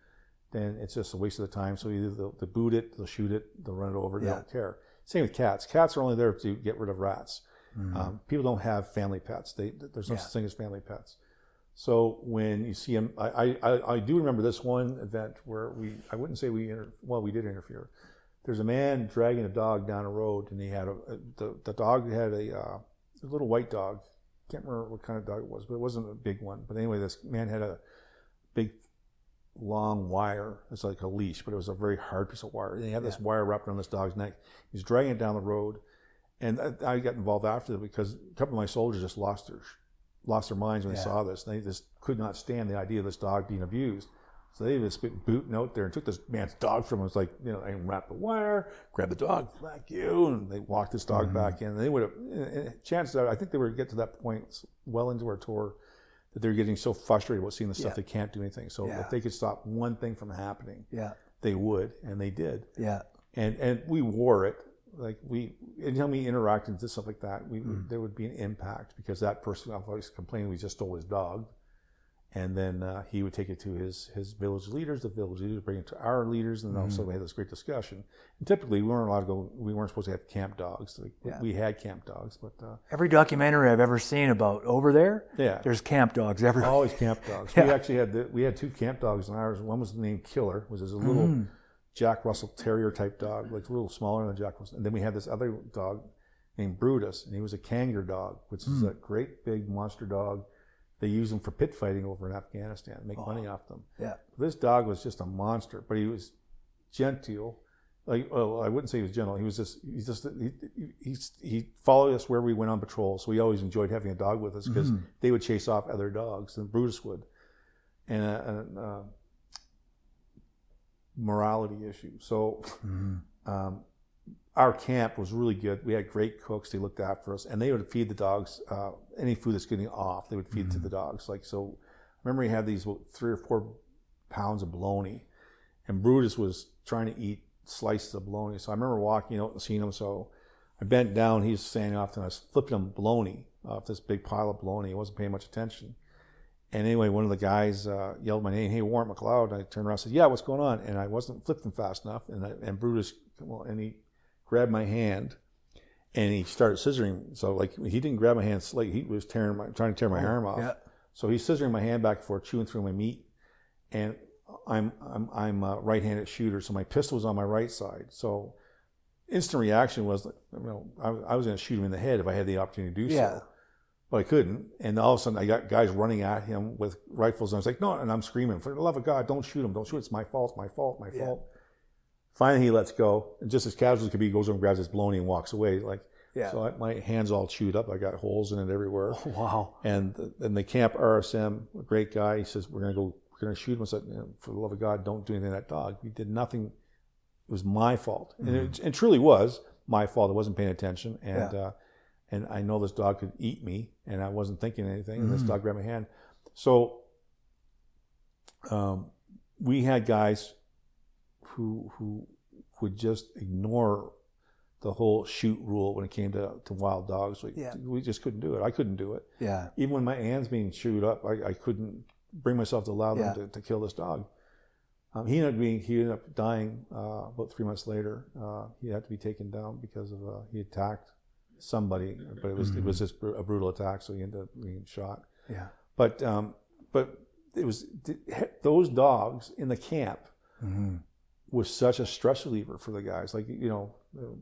then it's just a waste of the time. So either they'll, they'll boot it, they'll shoot it, they'll run it over, they don't care. Same with cats. Cats are only there to get rid of rats. Um, people don't have family pets. They, there's no Yeah. such thing as family pets. So when you see him, I, I, I, do remember this one event where we, I wouldn't say we, inter, well, we did interfere. There's a man dragging a dog down a road, and he had a, a the, the dog had a, uh, a little white dog. Can't remember what kind of dog it was, but it wasn't a big one. But anyway, this man had a big, long wire. It's like a leash, but it was a very hard piece of wire. And he had this wire wrapped around this dog's neck. He was dragging it down the road, and I, I got involved after that because a couple of my soldiers just lost their lost their minds when they saw this. They just could not stand the idea of this dog being abused. So they just been booting out there and took this man's dog from him. It's like, you know, and wrapped the wire, grabbed the dog, like you, and they walked this dog mm-hmm. back in. And they would have, and chances are, I think they would get to that point well into our tour that they're getting so frustrated about seeing the stuff Yeah. they can't do anything. So Yeah. if they could stop one thing from happening, yeah, they would, and they did yeah, and and we wore it like we anytime we interacted and stuff like that we Hmm. there would be an impact because that person always complained we just stole his dog and then uh, he would take it to his his village leaders the village leaders would bring it to our leaders and then all of a Hmm. sudden we had this great discussion and typically we weren't allowed to go we weren't supposed to have camp dogs like, Yeah. we had camp dogs but uh, Every documentary I've ever seen about over there, yeah there's camp dogs everywhere. always camp dogs. We actually had the, we had two camp dogs in ours. One was named Killer, was this little Mm. Jack Russell Terrier type dog, like a little smaller than Jack Russell. And then we had this other dog named Brutus, and he was a Kangal dog, which is Mm. a great big monster dog. They use them for pit fighting over in Afghanistan, make money off them. Yeah, This dog was just a monster, but he was genteel. Like, well, I wouldn't say he was gentle. He was just, he's just, he, he, he followed us where we went on patrol. So we always enjoyed having a dog with us because Mm-hmm. they would chase off other dogs, and Brutus would. And a, and, uh, morality issue. So, um, our camp was really good. We had great cooks. They looked after us, and they would feed the dogs uh, any food that's getting off. They would feed to the dogs. Like so, I remember he had these what, three or four pounds of bologna, and Brutus was trying to eat slices of bologna. So I remember walking out and seeing him. So I bent down. He was standing off, and I was flipping him bologna off this big pile of bologna. He wasn't paying much attention. And anyway, one of the guys uh, yelled my name, "Hey, Warren McLeod!" And I turned around and said, "Yeah, what's going on?" And I wasn't flipping fast enough, and I, and Brutus, well, and he grabbed my hand, and he started scissoring. So like he didn't grab my hand, like he was tearing my, trying to tear my arm off. yeah. So he's scissoring my hand back and forth, chewing through my meat, and I'm I'm I'm a right-handed shooter, so my pistol was on my right side. So instant reaction was, you know, I, I was going to shoot him in the head if I had the opportunity to do Yeah. so, but I couldn't. And all of a sudden, I got guys running at him with rifles, and I was like, no, and I'm screaming, for the love of God, don't shoot him, don't shoot. It's my fault, it's my fault, my Yeah. fault. Finally, he lets go, and just as casual as could be, he goes over and grabs his baloney and walks away. Like, Yeah. so I, my hands all chewed up. I got holes in it everywhere. wow. And and the camp RSM, a great guy, he says, We're going to go, we're going to shoot him. I said, "You know, For the love of God, don't do anything to that dog. He did nothing. It was my fault. And it, it truly was my fault. I wasn't paying attention. And, Yeah. uh, and I know this dog could eat me, and I wasn't thinking anything. And this dog grabbed my hand. So um, we had guys who, who would just ignore the whole shoot rule when it came to, to wild dogs. We, Yeah. we just couldn't do it. I couldn't do it Yeah. even when my hands being chewed up, I, I couldn't bring myself to allow them Yeah. to, to kill this dog. Um, he ended up being he ended up dying uh, about three months later. Uh, he had to be taken down because of uh, he attacked somebody, but it was it was just br- a brutal attack, so he ended up being shot. Yeah. But um, but it was those dogs in the camp Mm-hmm. was such a stress reliever for the guys. Like you know,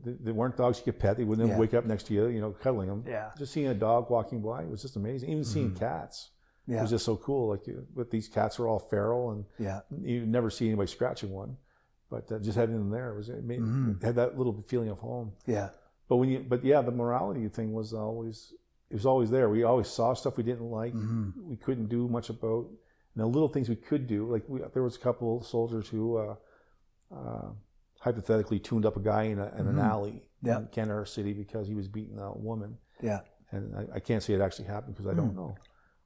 they, they weren't dogs you could pet. They wouldn't Yeah. wake up next to you, you know, cuddling them. Yeah. Just seeing a dog walking by was just amazing. Even seeing cats Yeah. was just so cool. Like, uh, but these cats are all feral, and Yeah. you never see anybody scratching one. But uh, just having them there was it made, Mhm. had that little feeling of home. Yeah. But when you, but yeah, the morality thing was always it was always there. We always saw stuff we didn't like. Mhm. We couldn't do much about. And the little things we could do, like we, there was a couple of soldiers who uh, uh, hypothetically tuned up a guy in, a, in an Mhm. alley Yeah. in Kandahar City because he was beating a woman. Yeah. And I, I can't say it actually happened because I don't know.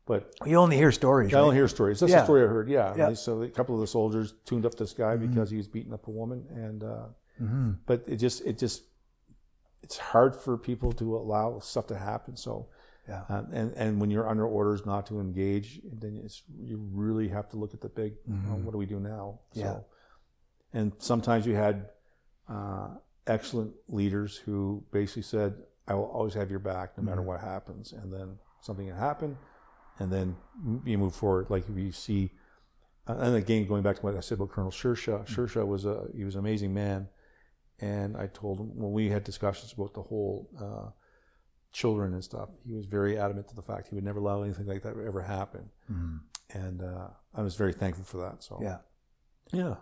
But You only hear stories. I right? don't hear stories. That's Yeah. the story I heard. Yeah. Yeah. So a couple of the soldiers tuned up this guy Mhm. because he was beating up a woman, and uh, Mhm. but it just it just it's hard for people to allow stuff to happen. So Yeah. uh, and and when you're under orders not to engage, then it's you really have to look at the big. Mhm. what do we do now? Yeah. So, and sometimes you had uh, excellent leaders who basically said, "I will always have your back, no matter Mhm. what happens." And then something had happened, and then you move forward. Like if you see, uh, and again going back to what I said about Colonel Shersha, Shersha was a he was an amazing man, and I told him when we had discussions about the whole uh, children and stuff, he was very adamant to the fact he would never allow anything like that to ever happen, Mhm. and uh, I was very thankful for that. So Yeah. yeah,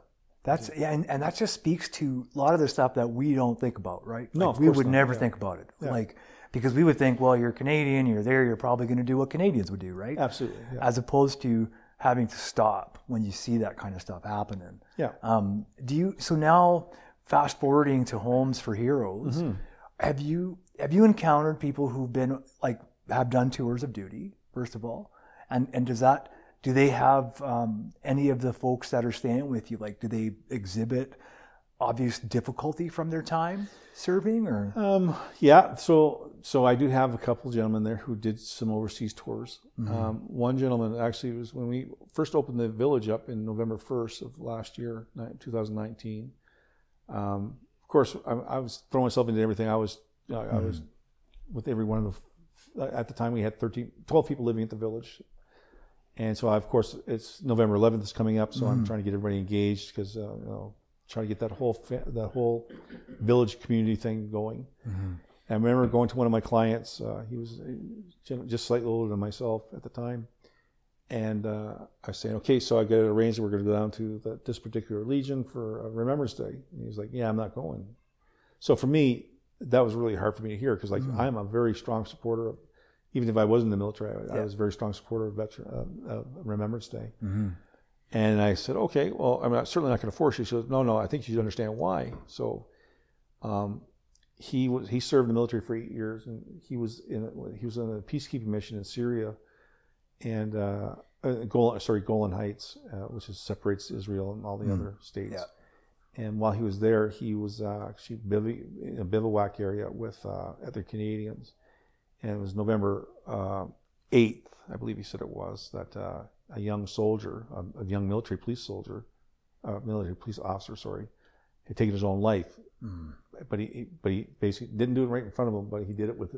That's yeah, and, and that just speaks to a lot of the stuff that we don't think about, right? No, Like, we would not, never yeah. think about it, Yeah. like because we would think, well, you're Canadian, you're there, you're probably going to do what Canadians would do, right? absolutely, yeah. As opposed to having to stop when you see that kind of stuff happening. yeah. Um, do you? So now, fast forwarding to Homes for Heroes, Mhm. have you have you encountered people who've been like have done tours of duty first of all, and and does that do they have um, any of the folks that are staying with you like do they exhibit obvious difficulty from their time serving or Um, yeah, so so I do have a couple gentlemen there who did some overseas tours. Mm-hmm. Um, one gentleman actually was when we first opened the village up in November first of last year, 2019. Um, of course, I, I was throwing myself into everything. I was I, I Mm-hmm. was with every one of the. At the time, we had 13, 12 people living at the village, and so I, of course it's November 11th is coming up, so Mm-hmm. I'm trying to get everybody engaged because uh, you know trying to get that whole fa- that whole village community thing going. Mm-hmm. I remember going to one of my clients. Uh, he was uh, just slightly older than myself at the time, and uh, I was saying, "Okay, so I got it arranged. that We're going to go down to the, this particular legion for a Remembrance Day." And he was like, "Yeah, I'm not going." So for me, that was really hard for me to hear because, like, Mhm. I'm a very strong supporter of, even if I wasn't in the military, I, I was a very strong supporter of veteran uh, uh, Remembrance Day. mm-hmm. And I said, okay, well, I'm not, certainly not going to force you. She goes, no, no, I think you should understand why. So, um, he was he served in the military for eight years, and he was in he was on a peacekeeping mission in Syria, and uh, uh, Golan, sorry, Golan Heights, uh, which is, separates Israel and all the Mm. other states. Yeah. And while he was there, he was uh, actually biv- in a bivouac area with uh, other Canadians, and it was November uh, eighth, I believe he said it was, that uh, a young soldier, a, a young military police soldier, uh, military police officer, sorry, had taken his own life Mm. but he but he basically didn't do it right in front of him, but he did it with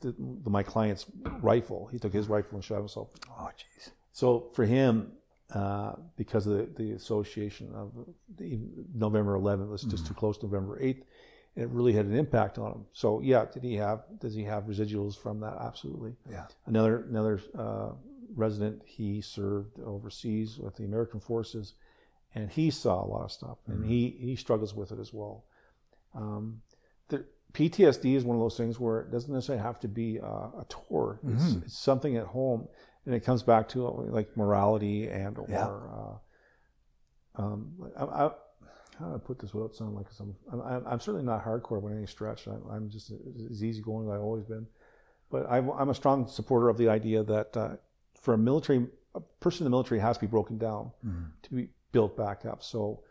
the, the, my client's rifle. He took his rifle and shot himself. Oh, jeez. So for him, uh, because of the, the association of the November 11th, was just mm. too close to November 8th, it really had an impact on him. So yeah, did he have does he have residuals from that? Absolutely. Yeah. Another another uh, resident, he served overseas with the American forces, and he saw a lot of stuff, and mm-hmm. he he struggles with it as well. Um, the, PTSD is one of those things where it doesn't necessarily have to be a, a tour. It's, mm-hmm. it's, something at home, and it comes back to like morality and or. Yeah. Uh, um, I, I, how do I put this without sounding like some? I'm, I'm, certainly not hardcore by any stretch. I, am just as easygoing as I've always been. But I'm, I'm, a strong supporter of the idea that uh, for a military, a person in the military has to be broken down mm-hmm. to be built back up. So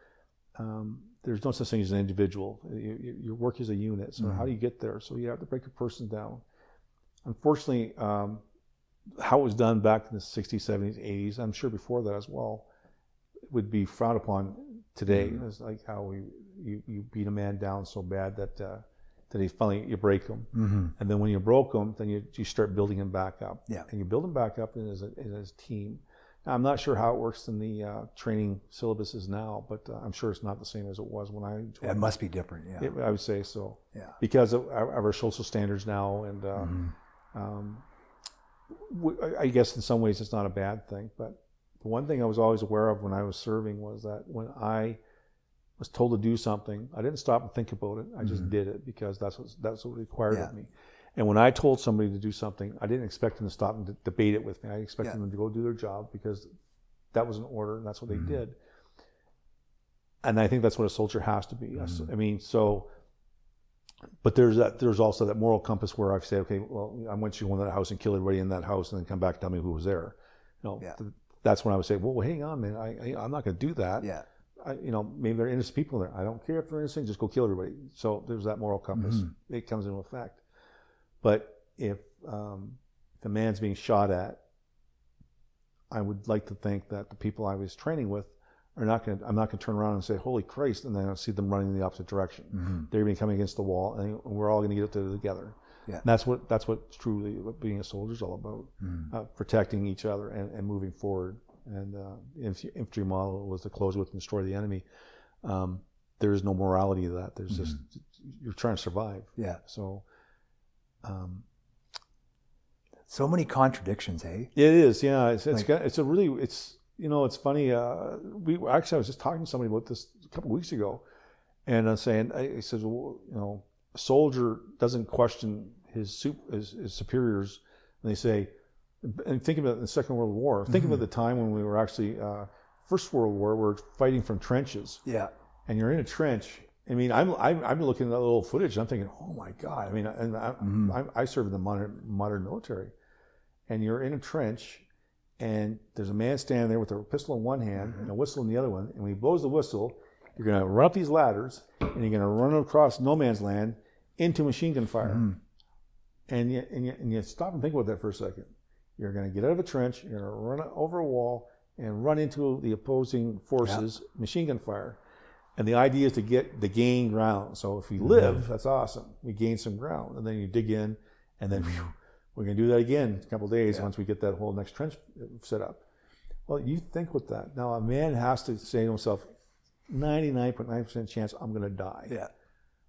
um, there's no such thing as an individual. You, your work is a unit. So mm-hmm. how do you get there? So you have to break a person down. Unfortunately, um, how it was done back in the 60s, 70s, 80s, I'm sure before that as well, would be frowned upon today. Mm-hmm. It's like how we you, you beat a man down so bad that uh, that he finally you break him, mm-hmm. and then when you broke him, then you you start building him back up. Yeah, and you build him back up as a, as a team. I'm not sure how it works in the uh, training syllabuses now, but uh, I'm sure it's not the same as it was when I. Yeah, it must be different. Yeah, it, I would say so. Yeah, because of our, of our social standards now, and uh, mm-hmm. um, I guess in some ways it's not a bad thing. But the one thing I was always aware of when I was serving was that when I was told to do something, I didn't stop and think about it. I just mm-hmm. did it because that's what that's what required yeah. of me. And when I told somebody to do something, I didn't expect them to stop and debate it with me. I expected yeah. them to go do their job because that was an order and that's what mm-hmm. they did. And I think that's what a soldier has to be. Mm-hmm. I mean, so, but there's that. There's also that moral compass where I say, okay, well, I want you to go in that house and kill everybody in that house, and then come back and tell me who was there. You know, yeah. that's when I would say, well, hang on, man, I, I, am not going to do that. Yeah. I, you know, maybe there are innocent people there. I don't care if they're innocent. Just go kill everybody. So there's that moral compass. Mm-hmm. It comes into effect. But if, um, if a man's being shot at, I would like to think that the people I was training with are not going. to I'm not going to turn around and say, "Holy Christ!" and then I see them running in the opposite direction. Mm-hmm. They're going to be coming against the wall, and we're all going to get up there together. Yeah. And that's what that's what truly what being a soldier is all about: mm-hmm. uh, protecting each other and, and moving forward. And uh, infantry model was to close with and destroy the enemy. Um, there is no morality to that. There's mm-hmm. just you're trying to survive. Yeah. So um, so many contradictions, hey? It is, yeah. It's it's, like, got, it's a really it's you know it's funny. Uh, we actually I was just talking to somebody about this a couple of weeks ago, and I'm saying I, says well, you know a soldier doesn't question his, his, his superiors, and they say, and think about the Second World War. Think mm-hmm. about the time when we were actually uh, First World War. We're fighting from trenches. Yeah. And you're in a trench, I mean, I'm, I'm, I'm looking at that little footage and I'm thinking, oh my God. I mean, and I, mm-hmm. I, I serve in the modern, modern military. And you're in a trench and there's a man standing there with a pistol in one hand mm-hmm. and a whistle in the other one. And when he blows the whistle, you're going to run up these ladders and you're going to run across no man's land into machine gun fire. Mm-hmm. And, you, and, you, and you stop and think about that for a second. You're going to get out of a trench, you're going to run over a wall and run into the opposing forces, machine gun fire and the idea is to get the gain ground. So if we live, mm-hmm. that's awesome. We gain some ground, and then you dig in, and then whew, we're going to do that again in a couple days yeah. once we get that whole next trench set up. Well, you think with that. Now a man has to say to himself, 99.9% chance I'm going to die. Yeah.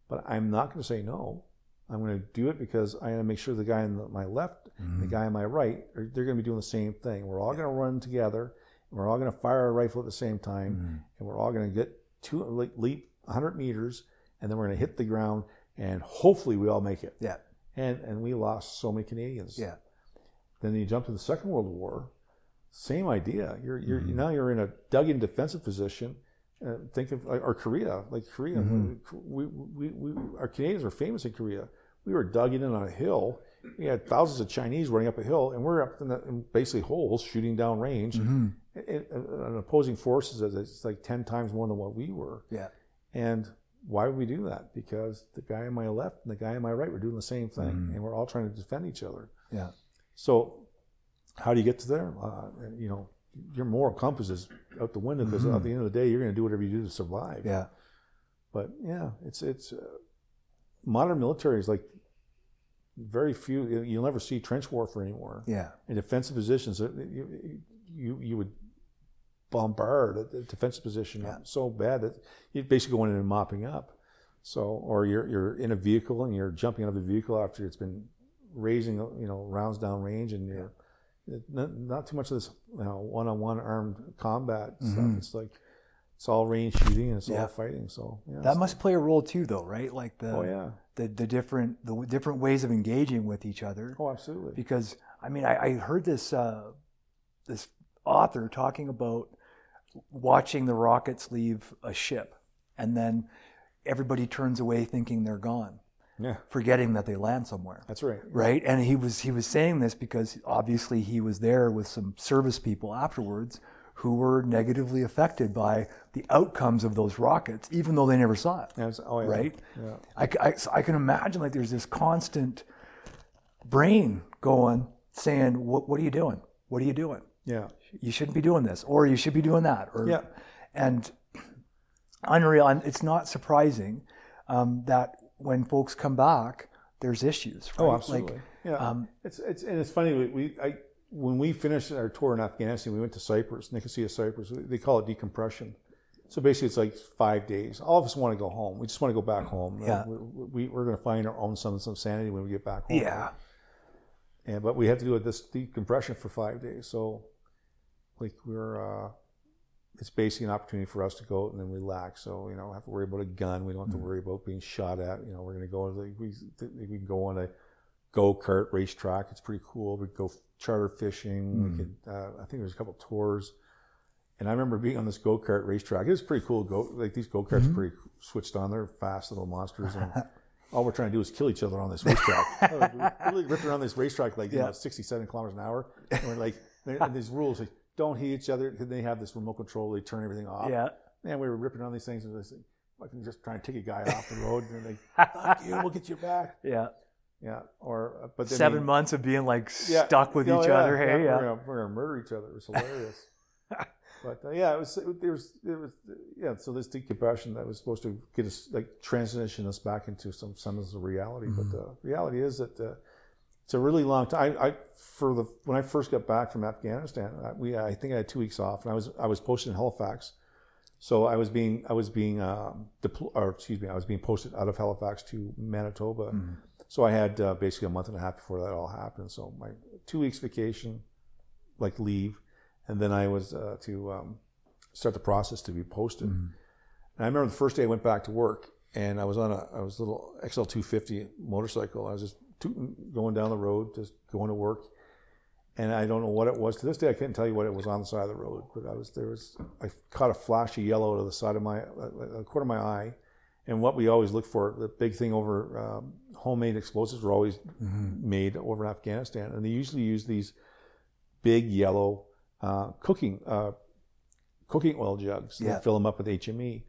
But I'm not going to say no. I'm going to do it because I got to make sure the guy on my left mm-hmm. the guy on my right, are, they're going to be doing the same thing. We're all yeah. going to run together. And we're all going to fire a rifle at the same time. Mm-hmm. And we're all going to get two leap 100 meters, and then we're going to hit the ground, and hopefully we all make it. Yeah. And and we lost so many Canadians. Yeah. Then you jump to the Second World War, same idea. You're you're mm-hmm. now you're in a dug-in defensive position. Uh, think of or Korea, like Korea. Mm-hmm. We, we, we, our Canadians were famous in Korea. We were dug in on a hill. We had thousands of Chinese running up a hill, and we're up in, the, in basically holes shooting down range. Mm-hmm an opposing forces is it's like 10 times more than what we were. Yeah. And why would we do that? Because the guy on my left and the guy on my right were doing the same thing, mm-hmm. and we're all trying to defend each other. Yeah. So, how do you get to there? Uh, you know, your moral compass is out the window because mm-hmm. at the end of the day, you're going to do whatever you do to survive. Yeah. But yeah, it's it's uh, modern military is like very few. You'll never see trench warfare anymore. Yeah. In defensive positions, uh, you you, you would bombard a defensive position yeah. so bad that you're basically going in and mopping up. So, or you're you're in a vehicle and you're jumping out of the vehicle after it's been raising, you know, rounds down range, and you're not, not too much of this, you know, one-on-one armed combat mm-hmm. stuff. It's like it's all range shooting and it's yeah. all fighting. So yeah, that must play a role too, though, right? Like the oh yeah the the different the different ways of engaging with each other. Oh, absolutely. Because I mean, I, I heard this uh, this author talking about watching the rockets leave a ship, and then everybody turns away thinking they're gone. Yeah. Forgetting that they land somewhere. That's right. Right. And he was he was saying this because obviously he was there with some service people afterwards who were negatively affected by the outcomes of those rockets, even though they never saw it. Yes. Oh, yeah. Right? Yeah. I, I, so I can imagine like there's this constant brain going saying, what, what are you doing? What are you doing? Yeah. You shouldn't be doing this, or you should be doing that. Or, yeah. And unreal, and it's not surprising um, that when folks come back, there's issues. Oh, right? Oh, absolutely. Like, yeah. Um, it's, it's, and it's funny, we, we I, when we finished our tour in Afghanistan, we went to Cyprus, Nicosia, Cyprus. They call it decompression. So basically, it's like five days. All of us want to go home. We just want to go back home. Yeah. We, we, are going to find our own some, some sanity when we get back home. Yeah. And, but we have to do this decompression for five days. So, like, we're, uh, it's basically an opportunity for us to go out and then relax. So, you know, have to worry about a gun. We don't have to mm-hmm. worry about being shot at. You know, we're going to go, like, we, we can go on a go kart racetrack. It's pretty cool. We go charter fishing. Mm. We could, uh, I think there's a couple tours. And I remember being on this go kart racetrack. It was pretty cool. Go like these go karts, mm-hmm. pretty switched on. They're fast little monsters, and all we're trying to do is kill each other on this racetrack. we're really ripping around this racetrack like you yeah. know, 67 kilometers an hour. And we're like, and these rules like don't hit each other. They have this remote control. They turn everything off. Yeah. And we were ripping on these things, and was like, I can just try and take a guy off the road, and they're like, "Fuck you, we'll get you back." Yeah. Yeah, or uh, but seven they, months of being like yeah, stuck with oh, each yeah, other. Hey, yeah, we're gonna, we're gonna, murder each other. It was hilarious. but uh, yeah, it was it, there was it was yeah. So this decompression that was supposed to get us like transition us back into some semblance of reality. Mm-hmm. But the reality is that uh, it's a really long time. I, I, for the when I first got back from Afghanistan, I, we I think I had two weeks off, and I was I was posted in Halifax. So I was being I was being depl- or excuse me, I was being posted out of Halifax to Manitoba. Mm-hmm so I had uh, basically a month and a half before that all happened. So my two weeks vacation, like leave, and then I was uh, to um, start the process to be posted. Mm-hmm. And I remember the first day I went back to work, and I was on a I was a little XL two fifty motorcycle. I was just tooting, going down the road, just going to work. And I don't know what it was. To this day, I can't tell you what it was on the side of the road. But I was there was I caught a flash of yellow to the side of my a corner of my eye, and what we always look for, the big thing over um, homemade explosives were always mm-hmm. made over in Afghanistan, and they usually use these big yellow uh, cooking uh, cooking oil jugs. Yeah. They fill them up with HME,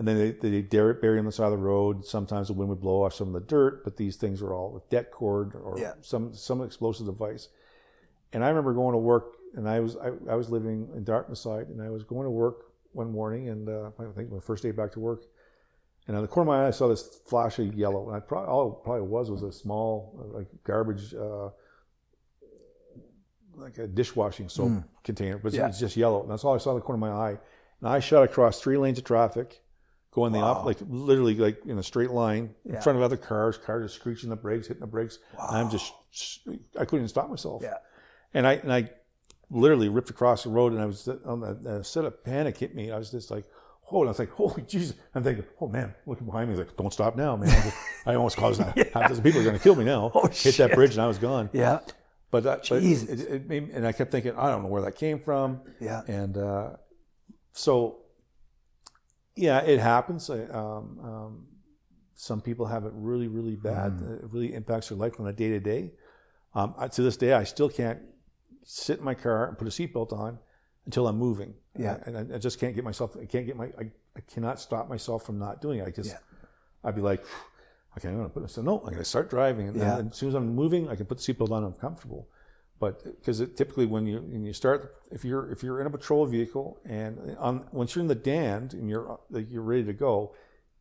and then they, they bury them on the side of the road. Sometimes the wind would blow off some of the dirt, but these things were all with det cord or yeah. some some explosive device. And I remember going to work, and I was I, I was living in Dartmouth side, and I was going to work one morning, and uh, I think my first day back to work and on the corner of my eye, I saw this flash of yellow. And I probably, all it probably was was a small, like garbage, uh, like a dishwashing soap mm. container, but yeah. it's just yellow. And that's all I saw in the corner of my eye. And I shot across three lanes of traffic, going wow. the up, like literally like in a straight line in front of other cars. Cars are screeching the brakes, hitting the brakes. Wow. I'm just, I couldn't even stop myself. Yeah. And I and I literally ripped across the road, and I was on the, a set of panic hit me. I was just like, oh, and I was like, holy Jesus. I'm thinking, oh man, looking behind me, he's like, don't stop now, man. I almost caused that. yeah. Half dozen people are going to kill me now. Oh, Hit shit. that bridge and I was gone. Yeah. But, that, but it, it, made, and I kept thinking, I don't know where that came from. Yeah. And uh, so, yeah, it happens. Um, um, some people have it really, really bad. Mm. It really impacts their life on a day to day. To this day, I still can't sit in my car and put a seatbelt on until I'm moving. Yeah. And I, I, just can't get myself, I can't get my, I, I cannot stop myself from not doing it. I just, yeah. I'd be like, okay, I'm going to put so no, I'm going to start driving. And, yeah. and as soon as I'm moving, I can put the seatbelt on, and I'm comfortable. But because typically when you, when you start, if you're, if you're in a patrol vehicle and on, once you're in the Dand and you're, you're ready to go,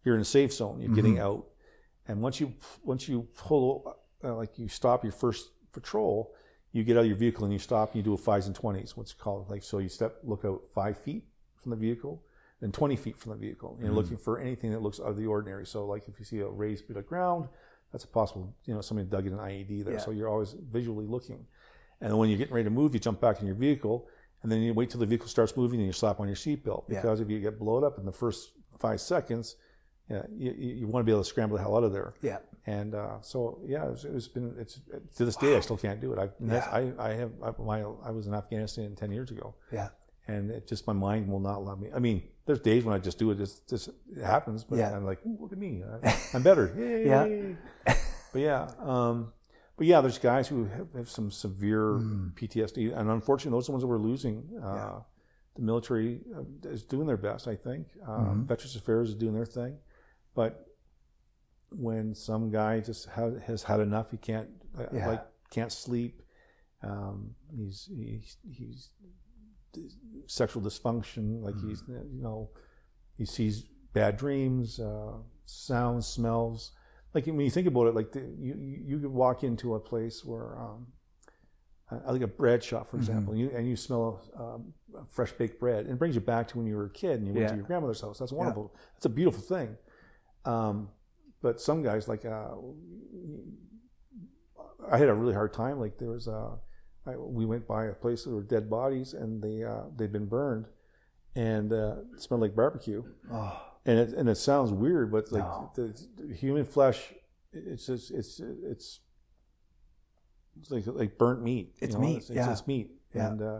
you're in a safe zone, you're mm-hmm. getting out. And once you once you pull uh, like you stop your first patrol, you get out of your vehicle and you stop and you do a fives and twenties. What's it called like so you step look out five feet from the vehicle, then twenty feet from the vehicle. And you're looking for anything that looks out of the ordinary. So like if you see a raised bit of ground, that's a possible you know somebody dug in an IED there. Yeah. So you're always visually looking. And then when you're getting ready to move, you jump back in your vehicle, and then you wait till the vehicle starts moving, and you slap on your seatbelt. Yeah. Because if you get blown up in the first five seconds, yeah, you, you you want to be able to scramble the hell out of there. Yeah. And uh, so yeah, it's, it's been it's to this day I still can't do it. I that's Yeah. I I have I, my I was in Afghanistan ten years ago, Yeah. and it just my mind will not let me. I mean, there's days when I just do it. It's just it happens, but Yeah. I'm like, "Ooh, look at me, I, I'm better. Yay. But yeah, um, but yeah, there's guys who have, have some severe Mm. PTSD, and unfortunately, those are the ones that we're losing. Uh, The military uh, is doing their best, I think. Uh, Mm-hmm. Veterans Affairs is doing their thing, but when some guy just ha- has had enough, he can't uh, Yeah. like can't sleep. Um, he's he's he's sexual dysfunction. Like he's Mm-hmm. you know he sees bad dreams, uh, sounds, smells. Like when you think about it, like the, you you could walk into a place where. Um, uh, like a bread shop, Mm-hmm. for example, and you, and you smell um, fresh baked bread, and it brings you back to when you were a kid and you went Yeah. to your grandmother's house. That's wonderful. That's a beautiful thing. Um, but some guys, like, uh, I had a really hard time. Like, there was a, I, we went by a place that were dead bodies, and they uh, they'd been burned, and uh, it smelled like barbecue. Oh. And it and it sounds weird, but like No. the, the human flesh, it's just it's it's it's like like burnt meat. you It's know? meat, It's, yeah. it's meat, Yeah. and uh,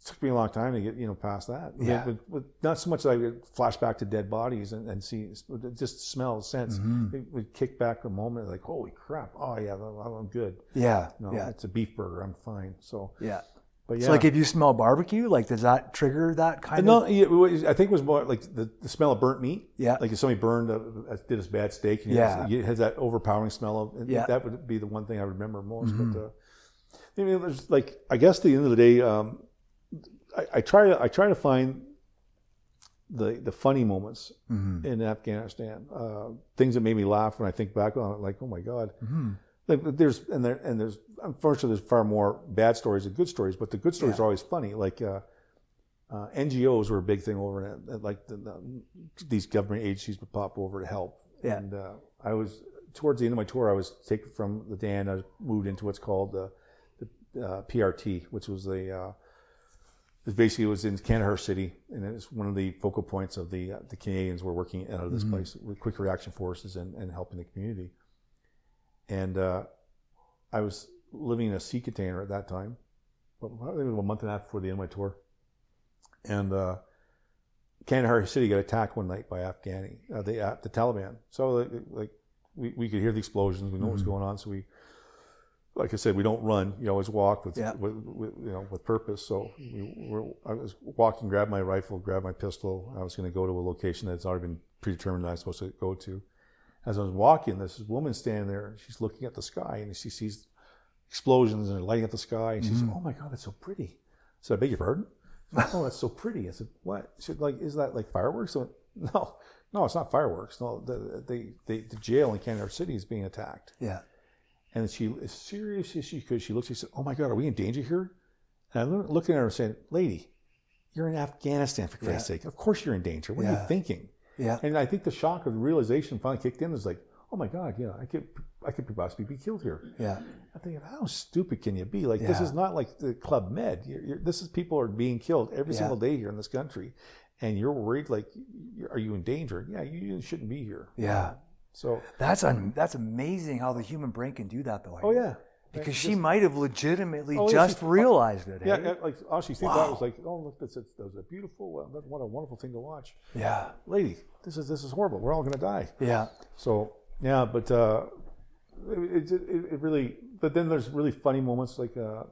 it took me a long time to get you know past that. Yeah. But, not so much that I would flash back to dead bodies and, and see just smells sense. Mm-hmm. It would kick back a moment like holy crap! Oh yeah, I'm I'm good. Yeah. No, Yeah. it's a beef burger. I'm fine. So, Yeah. But yeah. So like if you smell barbecue, like does that trigger that kind no, of? yeah, I think it was more like the, the smell of burnt meat. Yeah. Like if somebody burned, a, a- did a bad steak, and Yeah. it has that overpowering smell of. and Yeah. That would be the one thing I remember most. Mm-hmm. But uh, I mean, there's like I guess at the end of the day, um, I, I try to I try to find the the funny moments Mm-hmm. in Afghanistan, uh, things that made me laugh when I think back on it. Like, oh my god. Mm-hmm. Like there's and there and there's unfortunately there's far more bad stories than good stories, but the good stories Yeah. are always funny. Like uh, uh, NGOs were a big thing over it. Like the, the, these government agencies would pop over to help. Yeah. And uh, I was towards the end of my tour, I was taken from the Dand. I moved into what's called the, the uh, PRT, which was the uh, it basically was in Kandahar City, and it was one of the focal points of the uh, the Canadians were working out of this place with quick reaction forces and, and helping the community. And uh, I was living in a sea container at that time, but probably a month and a half before the end of my tour. And uh, Kandahar City got attacked one night by Afghani, uh, the uh, the Taliban. So like, like we, we could hear the explosions, we know what's going on, so we. Like I said, we don't run. You always walk with, Yeah. with, with you know with purpose. So we were, I was walking, grabbed my rifle, grabbed my pistol. I was going to go to a location that's already been predetermined that I'm supposed to go to. As I was walking, this woman standing there. She's looking at the sky, and she sees explosions and lighting up the sky. And she said, mm-hmm. "Oh my God, that's so pretty." I said, "I beg your pardon." Said, oh, that's so pretty. I said, "What?" She said, "Like, is that like fireworks?" I went, "No, no, it's not fireworks. No, the the, the, the jail in Kandahar City is being attacked." Yeah. And she, as serious as she could, she looked. She said, "Oh my God, are we in danger here?" And I look- looking at her saying, "Lady, you're in Afghanistan for Christ's sake. Of course you're in danger. What are you thinking?" Yeah. And I think the shock of the realization finally kicked in. Is like, "Oh my God, yeah, I could, I could possibly be killed here." Yeah. I'm thinking, how stupid can you be? Like, this is not like the Club Med. You're, you're, this is people are being killed every Yeah. single day here in this country, and you're worried. Like, you're- you in danger? Yeah, you, you shouldn't be here. Yeah. So, That's un- that's amazing how the human brain can do that though. oh yeah, Because she might have legitimately Oh, yeah, just she- realized it. yeah, eh? yeah, like all she thought was like, oh look, that's, that's, that a beautiful, what a wonderful thing to watch, Yeah. lady. This is this is horrible. We're all gonna die. Yeah. So yeah, but uh, it, it, it really. But then there's really funny moments like uh,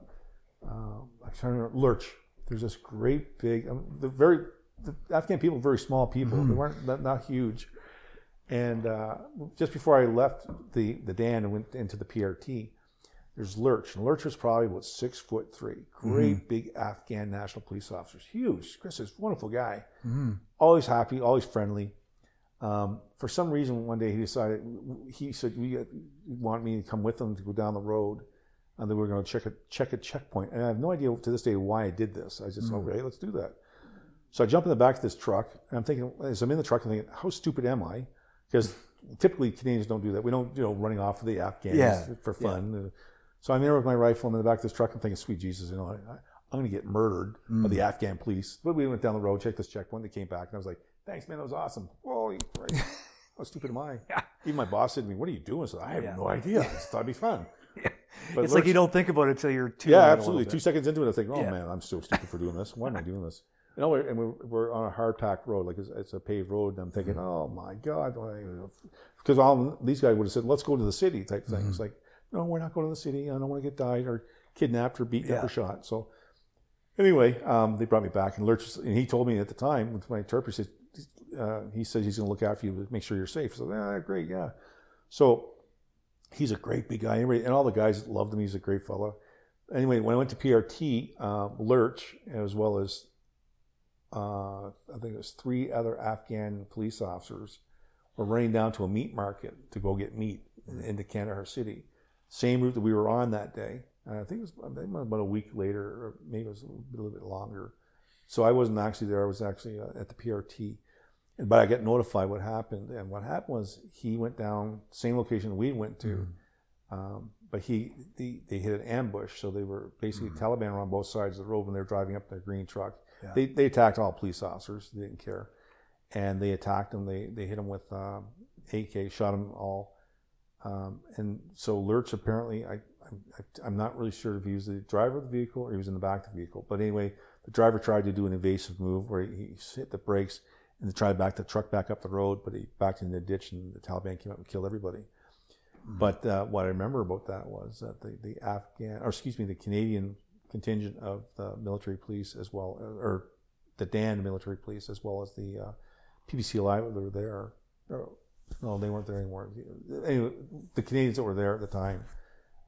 uh, I'm trying to remember, Lurch. There's this great big. Um, the very the Afghan people are very small people. They weren't not, not huge. And uh, just before I left the the Dand and went into the PRT, there's Lurch. And Lurch was probably about six foot three. Great big Afghan national police officer, Huge. Chris is a wonderful guy. Always happy, always friendly. Um, for some reason, one day he decided he said we want me to come with him to go down the road, and then we were going to check a check a checkpoint. And I have no idea to this day why I did this. I just Mm. okay, let's do that. So I jump in the back of this truck, and I'm thinking as I'm in the truck, I'm thinking, how stupid am I? Because typically Canadians don't do that. We don't, you know, running off for the Afghans Yeah. for fun. So I'm there with my rifle I'm in the back of this truck. I'm thinking, sweet Jesus, you know, I, I'm going to get murdered by the Afghan police. But we went down the road, checked this checkpoint. They came back, and I was like, thanks, man, that was awesome. Holy Christ. How stupid am I? Yeah. Even my boss said to me, what are you doing? I said, I have Yeah. no idea. I thought it'd be fun. But it's like you don't think about it until you're too. yeah, late a little absolutely. Two seconds into it, I think, oh man, I'm so stupid for doing this. Why am I doing this? You know, we're, and we're, we're on a hard packed road, like it's, it's a paved road, and I'm thinking, Mm-hmm. oh my god, because all these guys would have said, let's go to the city type thing. Mm-hmm. It's like, no, we're not going to the city. I don't want to get died or kidnapped or beaten up or shot. So anyway, um, they brought me back, and Lurch, and he told me at the time with my interpreter, he said, uh, he said he's going to look after you, make sure you're safe. So ah, great, yeah. So he's a great big guy, Everybody- and all the guys loved him. He's a great fellow. Anyway, when I went to PRT, um, Lurch, as well as uh, I think it was three other Afghan police officers, were running down to a meat market to go get meat in- into Kandahar City. Same route that we were on that day. And I think it was I think about a week later, or maybe it was a little, a little bit longer. So I wasn't actually there. I was actually uh, at the PRT. And- But I got notified what happened. And what happened was he went down, same location we went to. Um, but he, the, they hit an ambush. So they were basically Taliban were on both sides of the road when they were driving up their green truck. Yeah. They, they attacked all police officers. They didn't care. And they attacked them. They, they hit them with um, AK, shot them all. Um, and so Lurch apparently, I, I'm, I'm not really sure if he was the driver of the vehicle or he was in the back of the vehicle. But anyway, the driver tried to do an evasive move where he, he hit the brakes and try to back the truck back up the road, but he backed into the ditch and the Taliban came up and killed everybody. But uh, what I remember about that was that the, the Afghan, or excuse me, the Canadian contingent of the military police as well, or the Dand military police as well as the uh, PPCLI were there. Or, no, they weren't there anymore. Anyway, the Canadians that were there at the time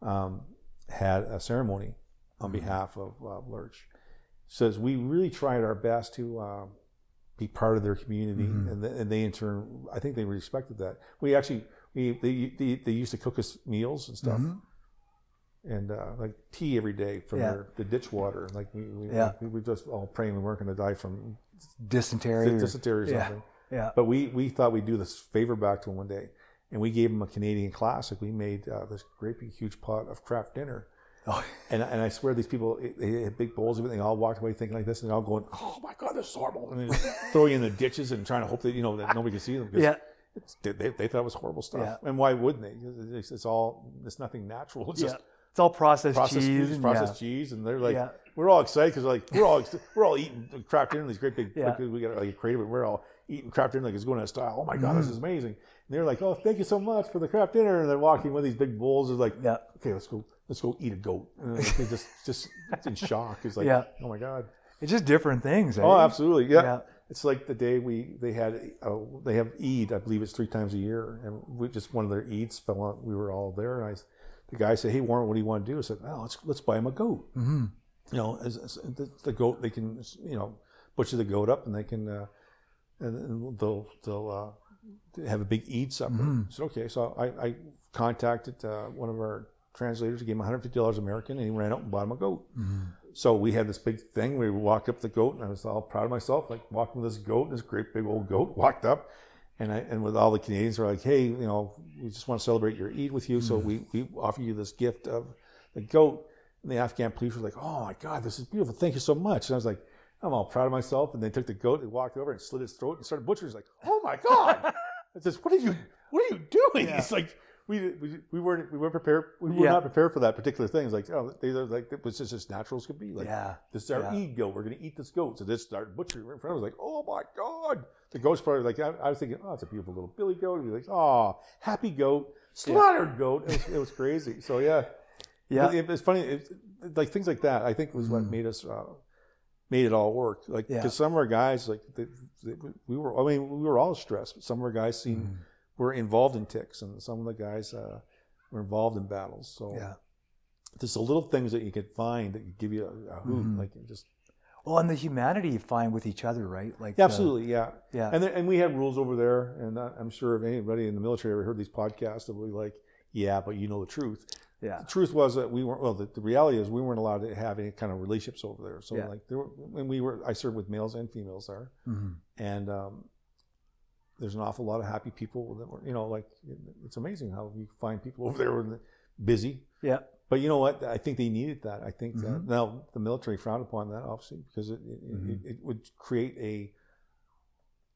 um, had a ceremony on behalf of uh, Lurch. Says we really tried our best to um, be part of their community, and, th- and they in turn, I think they respected that. We actually, we they they, they used to cook us meals and stuff, and uh, like tea every day from Yeah. their the ditch water. Like we we, Yeah. we were just all praying we weren't going to die from Dysentery. or- dysentery or yeah. something. Yeah. But we, we thought we'd do this favor back to him one day. And we gave him a Canadian classic. We made uh, this great big huge pot of Kraft Dinner. Oh, And, and I swear these people, they had big bowls of it. They all walked away thinking like this and they're all going, oh my God, this is horrible. And they throw you in the ditches and trying to hope that, you know, that nobody can see them. yeah. It's, they, they, thought it was horrible stuff. Yeah. And why wouldn't they? It's, it's all, it's nothing natural. It's Yeah. just It's all processed, processed cheese. and processed yeah. cheese, and they're like, Yeah. we're all excited because like we're all we're all eating Kraft Dinner. These great big, Yeah. we got like a crate of it. We're all eating Kraft Dinner like it's going out of style. Oh my god, Mm-hmm. this is amazing! And they're like, oh, thank you so much for the Kraft Dinner. And they're walking with these big bowls. It's like, Yeah. okay, let's go, let's go eat a goat. And they just just in shock. It's like, Yeah. oh my god. It's just different things. eh? Oh, absolutely. Yeah. Yeah. It's like the day we they had uh, they have Eid. I believe it's three times a year, and we just one of their Eids fell on. We were all there, and I, the guy said, "Hey Warren, what do you want to do?" I said, "Oh, let's let's buy him a goat. Mm-hmm. You know, as, as the, the goat they can you know butcher the goat up, and they can uh, and, and they'll they'll uh, have a big Eid supper." I said, "Okay." So I, I contacted uh, one of our translators. He gave him 150 dollars American, and he ran out and bought him a goat. So we had this big thing. We walked up the goat, and I was all proud of myself, like walking with this goat, this great big old goat. Walked up, and I and with all the Canadians were like, "Hey, you know, we just want to celebrate your Eid with you, so we we offer you this gift of the goat." And the Afghan police were like, "Oh my God, this is beautiful! Thank you so much." And I was like, "I'm all proud of myself." And they took the goat, they walked over and slit its throat and started butchering. He's like, "Oh my God!" I says, "What are you? What are you doing?" It's like. We, we, we weren't we weren't prepared we were Yeah. not prepared for that particular thing. It's like oh they were like it was just as natural as could be. Like Yeah. this is our Yeah. Goat. We're going to eat this goat. So this started butchering right in front of us. Like, oh my God. The goat's probably like, I, I was thinking, oh, it's a beautiful little billy goat. And be like, oh, happy goat, slaughtered goat. It was, it was crazy. So yeah. Yeah. It, it's funny. It, like things like that, I think was what made us, uh, made it all work. Like, Yeah. because some of our guys, like, they, they, we were, I mean, we were all stressed, but some of our guys seemed, were involved in TICs and some of the guys, uh, were involved in battles. So Yeah. there's the little things that you could find that could give you a, a hoot. Mm-hmm. Like, just, Well, and the humanity you find with each other, right? Like, Yeah, the- absolutely, yeah. yeah. And there, and we had rules over there, and I'm sure if anybody in the military ever heard these podcasts, they'll be like, "Yeah, but you know the truth." yeah. The truth was that we weren't. Well, the, the reality is we weren't allowed to have any kind of relationships over there. So Yeah. like there were, when we were, I served with males and females there, Mhm. and um, there's an awful lot of happy people that were, you know, like it's amazing how you find people over there when busy. Yeah. But you know what? I think they needed that. I think Mhm. that now the military frowned upon that, obviously, because it it, Mhm. it, it would create a.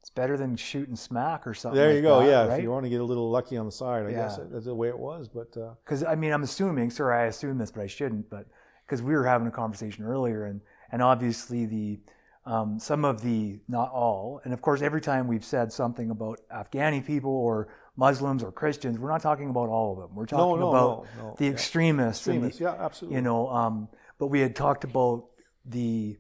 It's better than shooting smack or something. There you like go. that, yeah, Right? if you want to get a little lucky on the side, I guess that's the way it was. But uh, Because I mean, I'm assuming. Sorry, I assume this, but I shouldn't. But because we were having a conversation earlier, and and obviously the um, some of the not all, and of course, every time we've said something about Afghani people or Muslims or Christians, we're not talking about all of them. We're talking no, about no, no. the yeah. extremists, and the- extremists. Yeah, absolutely. you know. Um, but we had talked about the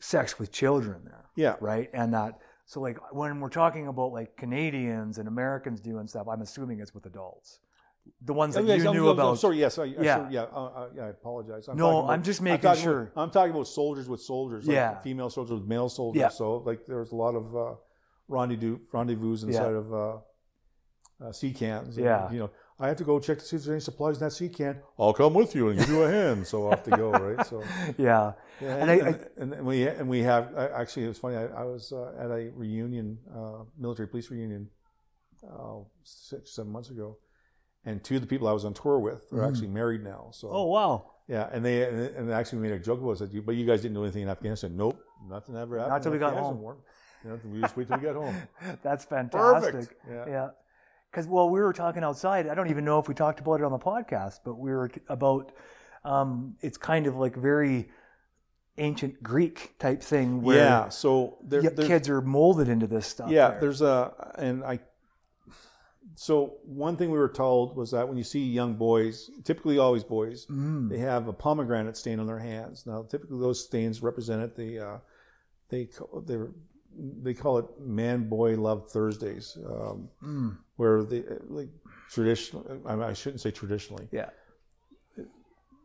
sex with children there, yeah, right? And that. So like when we're talking about like Canadians and Americans doing stuff, I'm assuming it's with adults. The ones that Oh, yes, you I'm- knew I'm- I'm about. sorry, yes, I, Yeah. yeah, yeah, uh, uh, yeah. I apologize. I'm No, about- I'm just I'm making sure. About, I'm talking about soldiers with soldiers. Like Yeah. female soldiers with male soldiers. Yeah. So like there's a lot of uh, rendezvous rendezvous inside of uh, uh, sea cans. And, Yeah. You know, I have to go check to see if there's any supplies in that sea can. I'll come with you and give you a hand. So off to go. Right. So. yeah, Yeah, And and, I- and, and we and we have actually it was funny. I, I was uh, at a reunion, uh, military police reunion, uh, six seven months ago, and two of the people I was on tour with are Mhm. actually married now. So Oh wow! yeah, and they and, actually made a joke about it. But you guys didn't do anything in Afghanistan. Nope, nothing ever happened. Not till we got home. war. You know, we just wait till we get home. That's fantastic. Perfect. Yeah. Yeah, because well, we were talking outside. I don't even know if we talked about it on the podcast, but we were t- about. Um, it's kind of like very ancient Greek type thing where Yeah. So there, kids are molded into this stuff. yeah, there. there's a and I. So one thing we were told was that when you see young boys, typically always boys, Mm. they have a pomegranate stain on their hands. Now, typically those stains represented the uh, they call, they call it man boy love Thursdays, um, Mm. where they like traditional. I, mean, I shouldn't say traditionally. Yeah.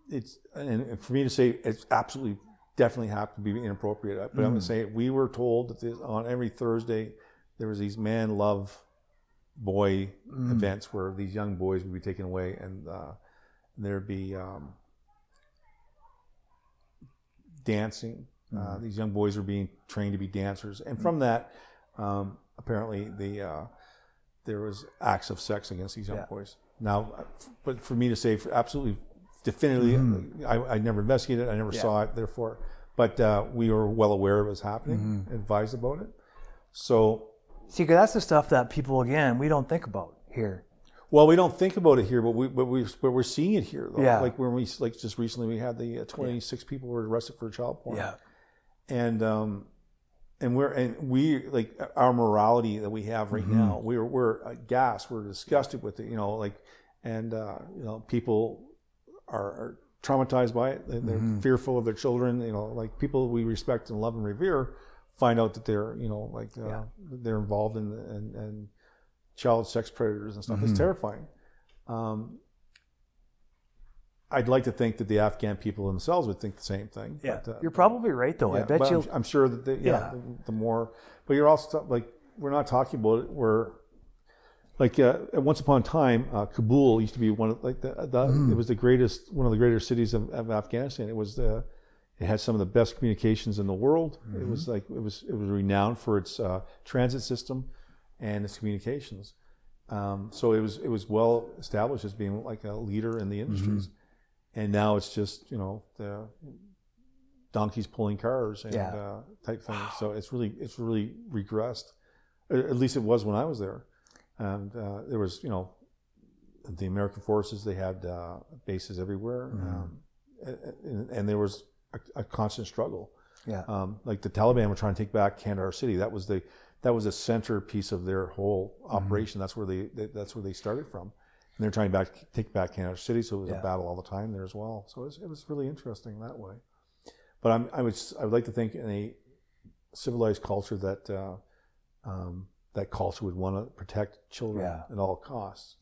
It's and for me to say it's absolutely definitely have to be inappropriate. But I'm going Mm. to say we were told that this, on every Thursday there was these man love boy Mm. events where these young boys would be taken away and uh, there'd be um, dancing. Uh, Mm. these young boys were being trained to be dancers, and from that, um, apparently the uh, there was acts of sex against these young Yeah. boys. Now, uh, but for me to say for absolutely definitively, I, I never investigated, I never Mm-hmm. Yeah. saw it, therefore, but uh, we were well aware it was happening, Mm-hmm. advised about it. So See, 'cause that's the stuff that people again we don't think about here. Well, we don't think about it here, but we but we but we're seeing it here though. Yeah. Like when we like just recently we had the uh, 26 people were arrested for child porn. And um and we're and we like our morality that we have right Mm-hmm. now. We're we're aghast. We're disgusted with it. You know, like and uh, you know people are, are traumatized by it. They're, Mm-hmm. fearful of their children. You know, like people we respect and love and revere find out that they're you know like uh, Yeah. they're involved in and and child sex predators and stuff. Mm-hmm. It's terrifying. Um, I'd like to think that the Afghan people themselves would think the same thing. Yeah, but, uh, you're probably right though. I bet you. I'm, I'm sure that the, yeah, Yeah. The, the more, but you're also like we're not talking about it. We're like uh, once upon a time, uh, Kabul used to be one of like the, the Mm. it was the greatest one of the greater cities of, of Afghanistan. It was the it had some of the best communications in the world. It Mm-hmm. was like it was it was renowned for its uh, transit system and its communications. Um, so it was it was well established as being like a leader in the industries, Mm-hmm. And now it's just you know the donkeys pulling cars and Yeah. uh, type thing. So it's really it's really regressed. At least it was when I was there, and uh, there was you know the American forces they had uh, bases everywhere, um, and, and there was a, a constant struggle. Yeah. Um, like the Taliban were trying to take back Kandahar city. That was the that was the centerpiece of their whole operation. That's where they, they that's where they started from. And they're trying to back, take back Kandahar city, so it was Yeah. a battle all the time there as well. So it was, it was really interesting that way. But I'm, I would I would like to think in a civilized culture that uh, um, that culture would want to protect children Yeah. at all costs.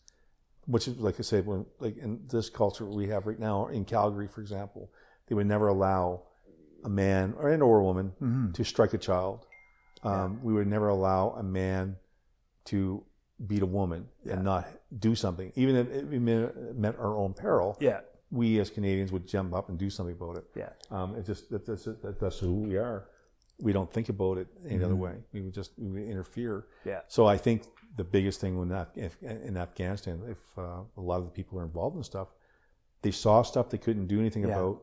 Which is like I said, when like in this culture we have right now in Calgary, for example, they would never allow a man or and or a woman Mhm. to strike a child. Um, We would never allow a man to beat a woman Yeah. and not do something, even if it meant our own peril. Yeah. We as Canadians would jump up and do something about it. Yeah. Um, it's just that that's, that that's who we are. We don't think about it any other Mhm. way. We would just we would interfere. Yeah. So I think the biggest thing when Af- if, in Afghanistan, if uh, a lot of the people are involved in stuff, they saw stuff they couldn't do anything Yeah. about.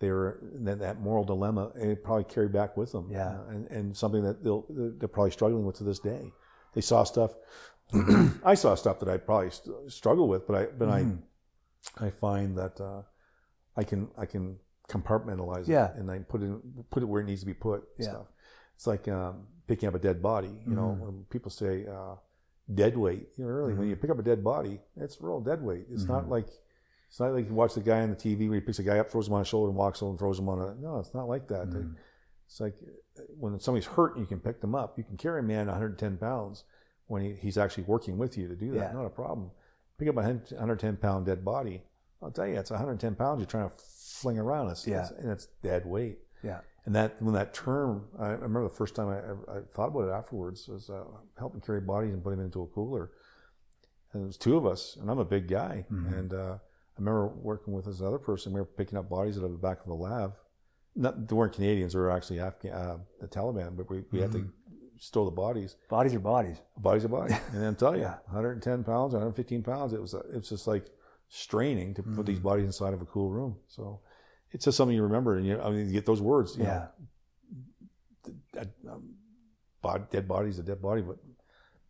They were that, that moral dilemma, and it probably carried back with them. Yeah. Uh, and, and something that they'll, they're probably struggling with to this day. They saw stuff. I saw stuff that I probably st- struggle with, but I but Mhm. I I find that uh, I can I can compartmentalize Yeah. it and I put it put it where it needs to be put. Yeah. Stuff. It's like um, picking up a dead body. You know, Mhm. when people say uh, dead weight, you know, really when Mhm. you pick up a dead body, it's real dead weight. It's not Mhm. like it's not like you watch the guy on the TV where he picks a guy up, throws him on his shoulder, and walks over and throws him on a. No, it's not like that. They- Mhm. It's like uh, when somebody's hurt, and you can pick them up. You can carry a man 110 pounds when he, he's actually working with you to do that. Yeah. Not a problem. Pick up a 110 pound dead body. I'll tell you, it's 110 pounds you're trying to fling around. It's, Yeah. it's, and it's dead weight. Yeah. And that when that term, I remember the first time I, I, thought about it afterwards was uh, helping carry bodies and put them into a cooler. And it was two of us, and I'm a big guy. Mhm. And uh, I remember working with this other person. We were picking up bodies out of the back of a lab. Not, they weren't Canadians; they were actually Afghan, uh, the Taliban. But we, we had to Mm-hmm. the bodies. Bodies are bodies. Bodies are bodies. body. And I'm telling you, Yeah. 110 pounds, 115 pounds. It was it was just like straining to put these Mhm. bodies inside of a cool room. So it's just something you remember, and you I mean you get those words. You Yeah. Know, dead, um, bod- dead body's a dead body, but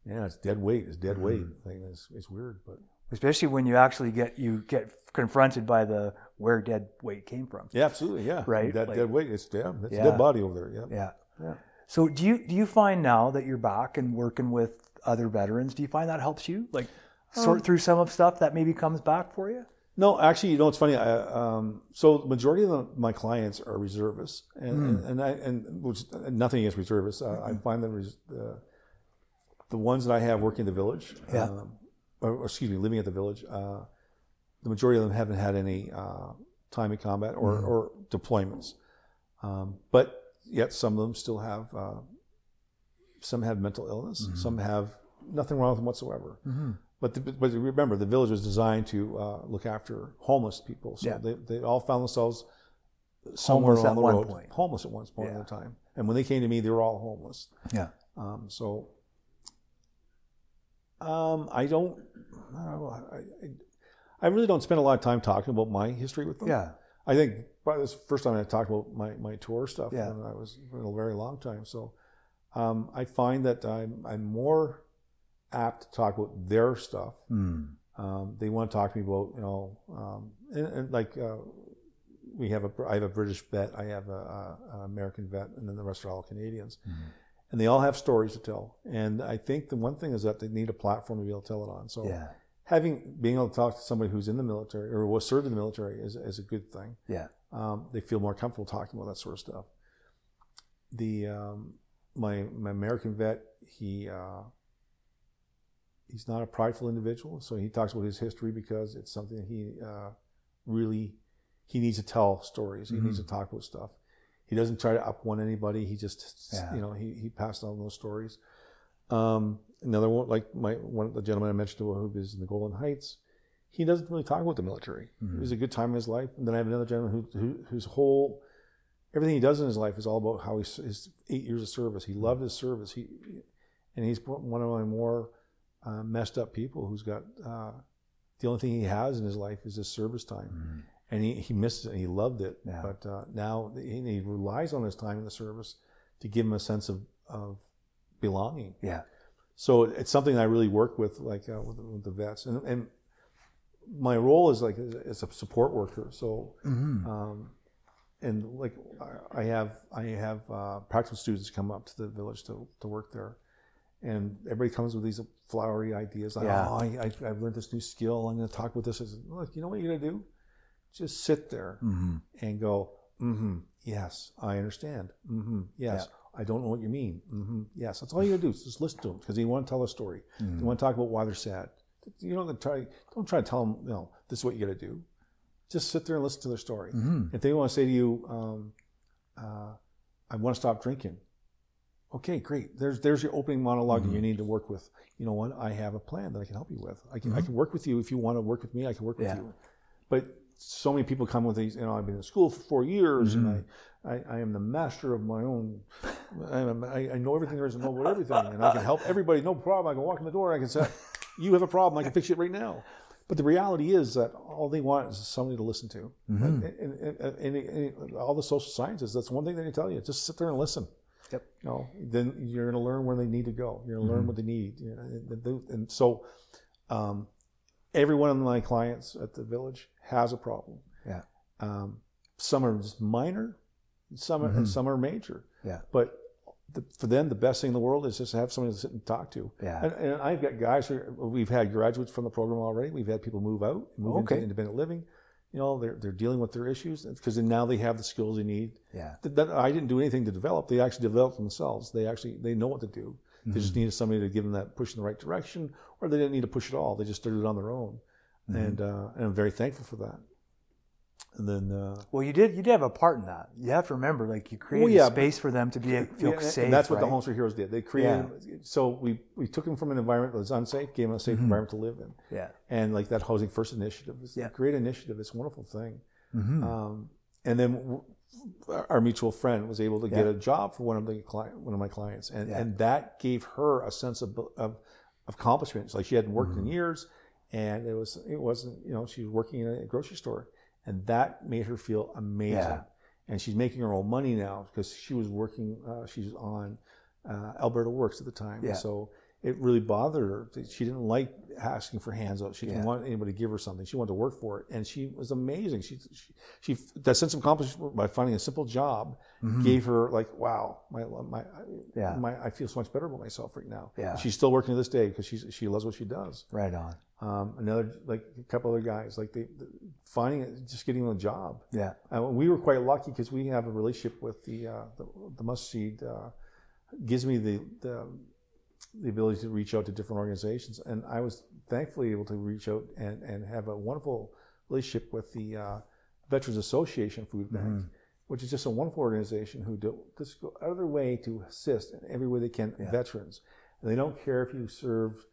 yeah, it's dead weight. It's dead weight. Mm-hmm. Thing is it's weird, but Especially when you actually get you get confronted by the where dead weight came from. yeah, absolutely, yeah. Right, That like- dead weight. It's yeah, it's Yeah. a dead body over there. Yeah. Yeah. Yeah. So do you do you find now that you're back and working with other veterans, do you find that helps you like sort Um, through some of stuff that maybe comes back for you? No, actually, you know, it's funny. I, um, so the majority of the, my clients are reservists, and Hmm. and, and I and which, nothing against reservists. Uh, I find that res, uh, the ones that I have working at the village, Yeah. um, or, or excuse me, living at the village, uh, the majority of them haven't had any uh, time in combat or, Hmm. or deployments, um, but yet some of them still have. Uh, some have mental illness. Hmm. Some have nothing wrong with them whatsoever. Mm-hmm. But, the, but remember, the village was designed to uh, look after homeless people. So Yeah. they, they all found themselves somewhere Homeless along at the one road, point. homeless at one point Yeah. in time. And when they came to me, they were all homeless. Yeah. Um, so um, I don't, I, don't know, I, I, I really don't spend a lot of time talking about my history with them. Yeah. I think probably this is the first time I talked about my, my tour stuff. Yeah. And I was for a very long time. So um, I find that I'm, I'm more apt to talk about their stuff. Mm. Um, they want to talk to me about, you know, um, and, and like uh, we have a, I have a British vet, I have a, an American vet, and then the rest are all Canadians. Mhm. And they all have stories to tell. And I think the one thing is that they need a platform to be able to tell it on. So Yeah. Having, being able to talk to somebody who's in the military or was served in the military is, is a good thing Yeah. um, they feel more comfortable talking about that sort of stuff. The um, my my American vet, he uh, he's not a prideful individual, so he talks about his history because it's something that he uh, really he needs to tell stories. He needs to talk about stuff. He doesn't try to up one anybody. He just Yeah. you know he he passed on those stories. Um, another one, like my one of the gentleman I mentioned who is in the Golden Heights, he doesn't really talk about the military. It was a good time in his life. And then I have another gentleman who, who whose whole everything he does in his life is all about how he his eight years of service. He loved his service. He and he's one of my more uh, messed up people who's got uh, the only thing he has in his life is his service time, Mm. and he, he misses it. and He loved it, Yeah. but uh, now he, he relies on his time in the service to give him a sense of of belonging. Yeah. So it's something I really work with, like uh, with, with the vets, and, and my role is like as a support worker. So, Mm-hmm. um, and like I- have I have uh, practical students come up to the village to, to work there, and everybody comes with these flowery ideas. Like, Yeah. oh, I, I, I've learned this new skill. I'm going to talk about this. I said, look, you know what you're going to do? Just sit there Mm-hmm. and go, mm-hmm, yes, I understand. Mm-hmm, yes, I don't know what you mean. Mm-hmm, yes, that's all you gotta do. is Just listen to them because they want to tell a story. Mm-hmm. They want to talk about why they're sad. You don't try. Don't try to tell them, you know, this is what you got to do. Just sit there and listen to their story. Mm-hmm. If they want to say to you, um, uh, I want to stop drinking. Okay, great. There's there's your opening monolog that you need to work with. You know what? I have a plan that I can help you with. I can I can work with you if you want to work with me. I can work with Yeah. you. But so many people come with these. You know, I've been in school for four years, and I, I am the master of my own. I, am, I, know everything there is to know about everything, and I can help everybody. No problem. I can walk in the door. I can say, "You have a problem. I can fix it right now." But the reality is that all they want is somebody to listen to. And, and, and, and- and all the social sciences, that's one thing they tell you: just sit there and listen. Yep. You know, then you're going to learn where they need to go. You're going to learn what they need. You know, and so, um, every one of my clients at the village has a problem. Yeah. Um, some are just minor, some are, and some are major. Yeah. But the, for them, the best thing in the world is just to have somebody to sit and talk to. Yeah. And, and I've got guys who we've had graduates from the program already. We've had people move out, move Okay. into independent living. You know, they're they're dealing with their issues because now they have the skills they need. Yeah. That, that- I didn't do anything to develop. They actually developed themselves. They actually they know what to do. They just mm-hmm. needed somebody to give them that push in the right direction, or they didn't need to push at all. They just started it on their own, mm-hmm. and uh, and I'm very thankful for that. And then uh, Well, you did. You did have a part in that. You have to remember, like you created Well, yeah, a space for them to be feel Yeah, safe. And that's what the right? Homes for Heroes did. They created. So we we took them from an environment that was unsafe, gave them a safe environment to live in. Yeah. And like that housing first initiative, it's Yeah. a great initiative. It's a wonderful thing. Mhm. Um, and then w- our mutual friend was able to get a job for one of the client, one of my clients, and Yeah. and that gave her a sense of of, of accomplishment. Like she hadn't worked Mm-hmm. in years, and it was it wasn't you know she was working in a grocery store, and that made her feel amazing. Yeah. And she's making her own money now because she was working. Uh, she's on uh, Alberta Works at the time, Yeah. so it really bothered her. She didn't like asking for hands out. She didn't Yeah. want anybody to give her something. She wanted to work for it, and she was amazing. She, she, she that sense of accomplishment by finding a simple job gave her like, wow, my, my, Mm-hmm. Yeah. my, I feel so much better about myself right now. Yeah. she's still working to this day because she's she loves what she does. Right on. Um, another like a couple other guys like they finding it, just getting a job. Yeah. And we were quite lucky because we have a relationship with the uh, the, the Mustard Seed. Uh, gives me the, the the ability to reach out to different organizations, and I was thankfully able to reach out and, and have a wonderful relationship with the uh, Veterans Association Food Bank, which is just a wonderful organization who do just go out of their way to assist in every way they can veterans, and they don't care if you served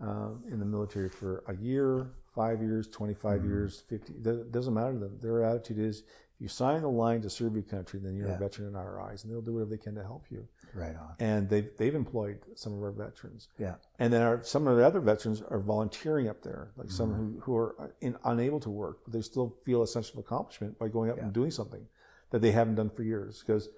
um, in the military for a year, five years, 25 years, 50. It doesn't matter to them. Their attitude is if you sign the line to serve your country, then you're Yeah. a veteran in our eyes, and they'll do whatever they can to help you. Right on. And they've, they've employed some of our veterans. Yeah. And then our, some of the other veterans are volunteering up there, like some mm-hmm. who, who are uh, in, unable to work, but they still feel a sense of accomplishment by going up and doing something that they haven't done for years. Because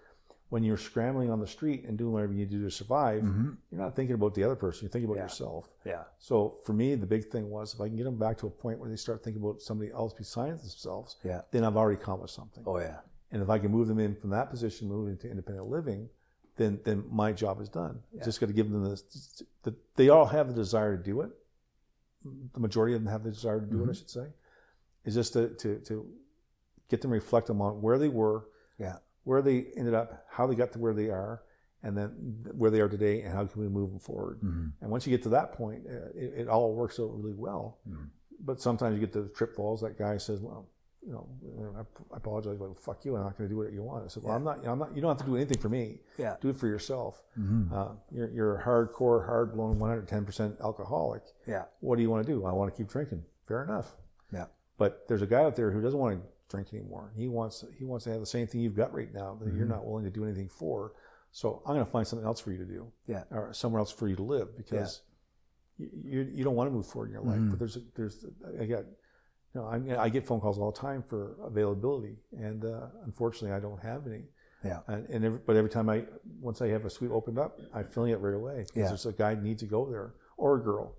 when you're scrambling on the street and doing whatever you need to do to survive, mm-hmm. you're not thinking about the other person, you're thinking about yourself. Yeah. So for me, the big thing was if I can get them back to a point where they start thinking about somebody else besides themselves, Yeah. then I've already accomplished something. Oh yeah. And if I can move them in from that position, move into independent living, then then my job is done. Just got to give them this. The, they all have the desire to do it. The majority of them have the desire to do it. Mm-hmm. I should say, is just to to, to get them reflect on where they were, Yeah. Where they ended up, how they got to where they are, and then where they are today, and how can we move them forward. And once you get to that point, uh, it, it all works out really well. But sometimes you get the trip falls. That guy says, "Well, you know, I I apologize, but fuck you. I'm not going to do what you want." I said, "Well, I'm not. I'm not. You don't have to do anything for me. Yeah. Do it for yourself. Uh, you're, you're a hardcore, hard blown, 110 percent alcoholic. Yeah. What do you want to do? I want to keep drinking. Fair enough. Yeah. But there's a guy out there who doesn't want to drink anymore. He wants he wants to have the same thing you've got right now that you're not willing to do anything for. So I'm going to find something else for you to do, Yeah. or somewhere else for you to live because you, you you don't want to move forward in your life. But there's a, there's I got you know I, I get phone calls all the time for availability, and uh, unfortunately I don't have any. Yeah. And, and every, but every time I once I have a suite opened up, I'm filling it right away because Yeah. there's a guy needs to go there or a girl.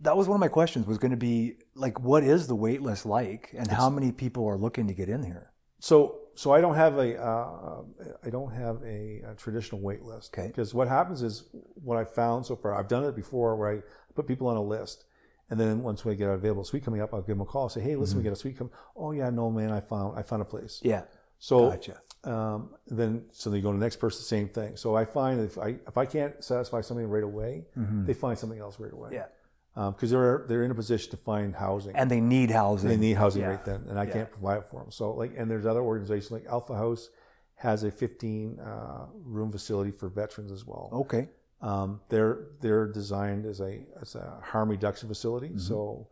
That was one of my questions. Was going to be like, what is the wait list like, and how many people are looking to get in here? So, so I don't have a, uh, I don't have a, a traditional wait list. Okay. Because what happens is what I found so far, I've done it before where I put people on a list, and then once we get an available suite coming up, I'll give them a call, and say, hey, listen, Mm-hmm. we get a suite come. Oh yeah, no man, I found, I found a place. Yeah. So, Gotcha. um, then so they go to the next person, same thing. So I find if I if I can't satisfy something right away, they find something else right away. Mm-hmm. Yeah. Because they're they're in a position to find housing And they need housing. they need housing Yeah. right then, and I Yeah. can't provide it for them. So like, and there's other organizations like Alpha House has a 15 uh, room facility for veterans as well. Okay. Um, they're they're designed as a as a harm reduction facility. So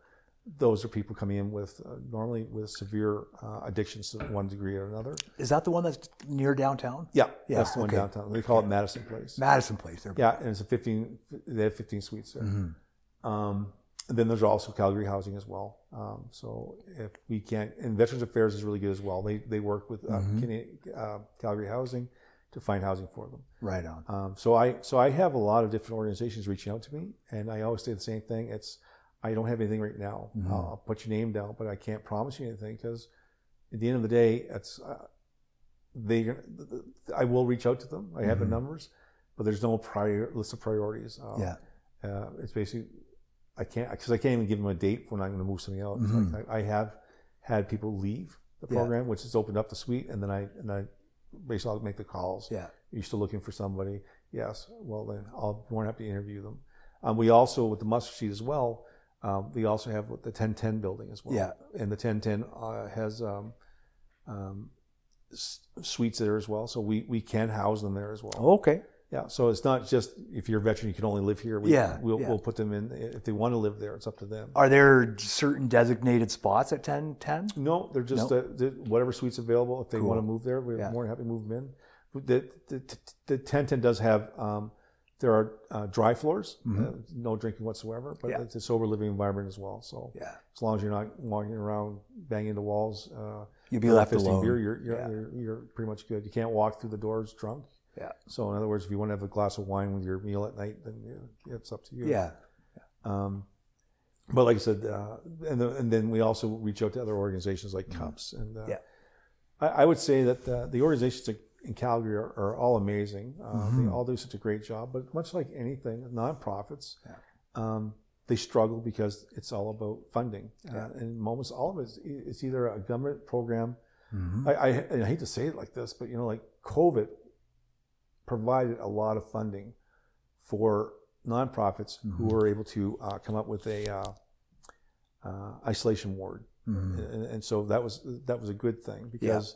those are people coming in with uh, normally with severe uh, addictions to one degree or another. Is that the one that's near downtown? Yeah, Yeah, that's the one okay. downtown. They call it Madison Place. Madison Place. There. Yeah, and it's a 15. They have 15 suites there. Mm-hmm. Um, and then there's also Calgary Housing as well. Um, so if we can't, and Veterans Affairs is really good as well. They they work with uh, Mm-hmm. Cana- uh, Calgary Housing to find housing for them. Right on. Um, so I so I have a lot of different organizations reaching out to me, and I always say the same thing. It's I don't have anything right now. Mm-hmm. I'll, I'll put your name down, but I can't promise you anything because at the end of the day, it's uh, they. I will reach out to them. I have the numbers, but there's no prior list of priorities. Uh, Mm-hmm. Yeah. uh, it's basically I can't because I can't even give them a date when I'm going to move something out. Mhm. Like I, I have had people leave the Yeah. program, which has opened up the suite, and then I and I basically I'll make the calls. Yeah. You're still looking for somebody? Yes. Well, then I'll more than happy to interview them. Um, we also with the mustard seed as well. Um, we also have the 1010 building as well. Yeah. And the 1010 uh, has um, um, s- suites there as well, so we we can house them there as well. Okay. Yeah, so it's not just if you're a veteran, you can only live here. We, Yeah, we'll, yeah. we'll put them in if they want to live there. It's up to them. Are there certain designated spots at 1010? No, they're just No? uh, the, whatever suite's available. If they Cool. want to move there, we're Yeah. more than happy to move them in. The the, the, the 1010 does have um, there are uh, dry floors, uh, no drinking whatsoever, but Mm-hmm. Yeah. it's a sober living environment as well. So Yeah. as long as you're not walking around banging the walls, uh, You'd be left alone. beer, you're you're, you're you're pretty much good. You can't walk through the doors drunk. Yeah. So in other words, if you want to have a glass of wine with your meal at night, then yeah, it's up to you. Yeah. Um, but like I said, uh, and, the, and then we also reach out to other organizations like CUPS. And uh, Mm-hmm. Yeah. I, I would say that uh, the organizations in Calgary are, are all amazing. Uh, Mm-hmm. They all do such a great job. But much like anything, nonprofits, um, they struggle because it's all about funding. Uh, and moments, all of it is it's either a government program. Mm-hmm. I, I, I hate to say it like this, but you know, like COVID provided a lot of funding for nonprofits who were able to uh, come up with a uh, uh, isolation ward, Mm-hmm. and, and so that was that was a good thing because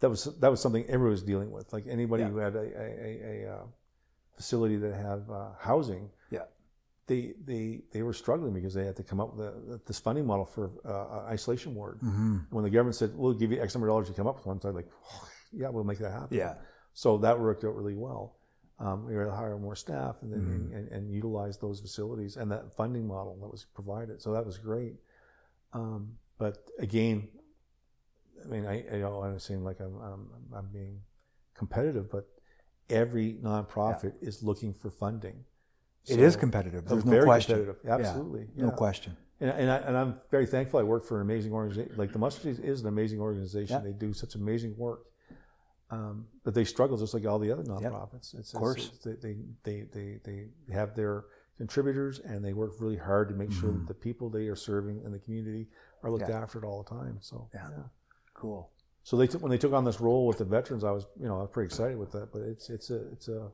that was that was something everyone was dealing with. Like anybody Yeah. who had a, a, a, a uh, facility that had uh, housing, Yeah. they they they were struggling because they had to come up with a, this funding model for uh, isolation ward. Mm-hmm. When the government said, "We'll give you X number of dollars to come up with one," so I'm like, "Yeah, we'll make that happen." Yeah. So that worked out really well. Um, we were able to hire more staff and, then, Mm-hmm. and, and utilize those facilities and that funding model that was provided. So that was great. Um, but again, I mean, I, I don't want to seem like I'm, I'm, I'm being competitive, but every nonprofit is looking for funding. It is So- competitive. There's no very question. competitive. Absolutely. No yeah. question. And, and, I, and I'm very thankful I work for an amazing organization. Like the Mustard Seed is an amazing organization. Yeah. They do such amazing work. Um, but they struggle just like all the other nonprofits. It's, Of course. it's- they, they, they, they, they have their contributors and they work really hard to make sure that the people they are serving in the community are looked Mm-hmm. Yeah. after at all the time. So, Yeah. Cool. So they took, when they took on this role with the veterans, I was, you know, I was pretty excited with that, but it's, it's a, it's a,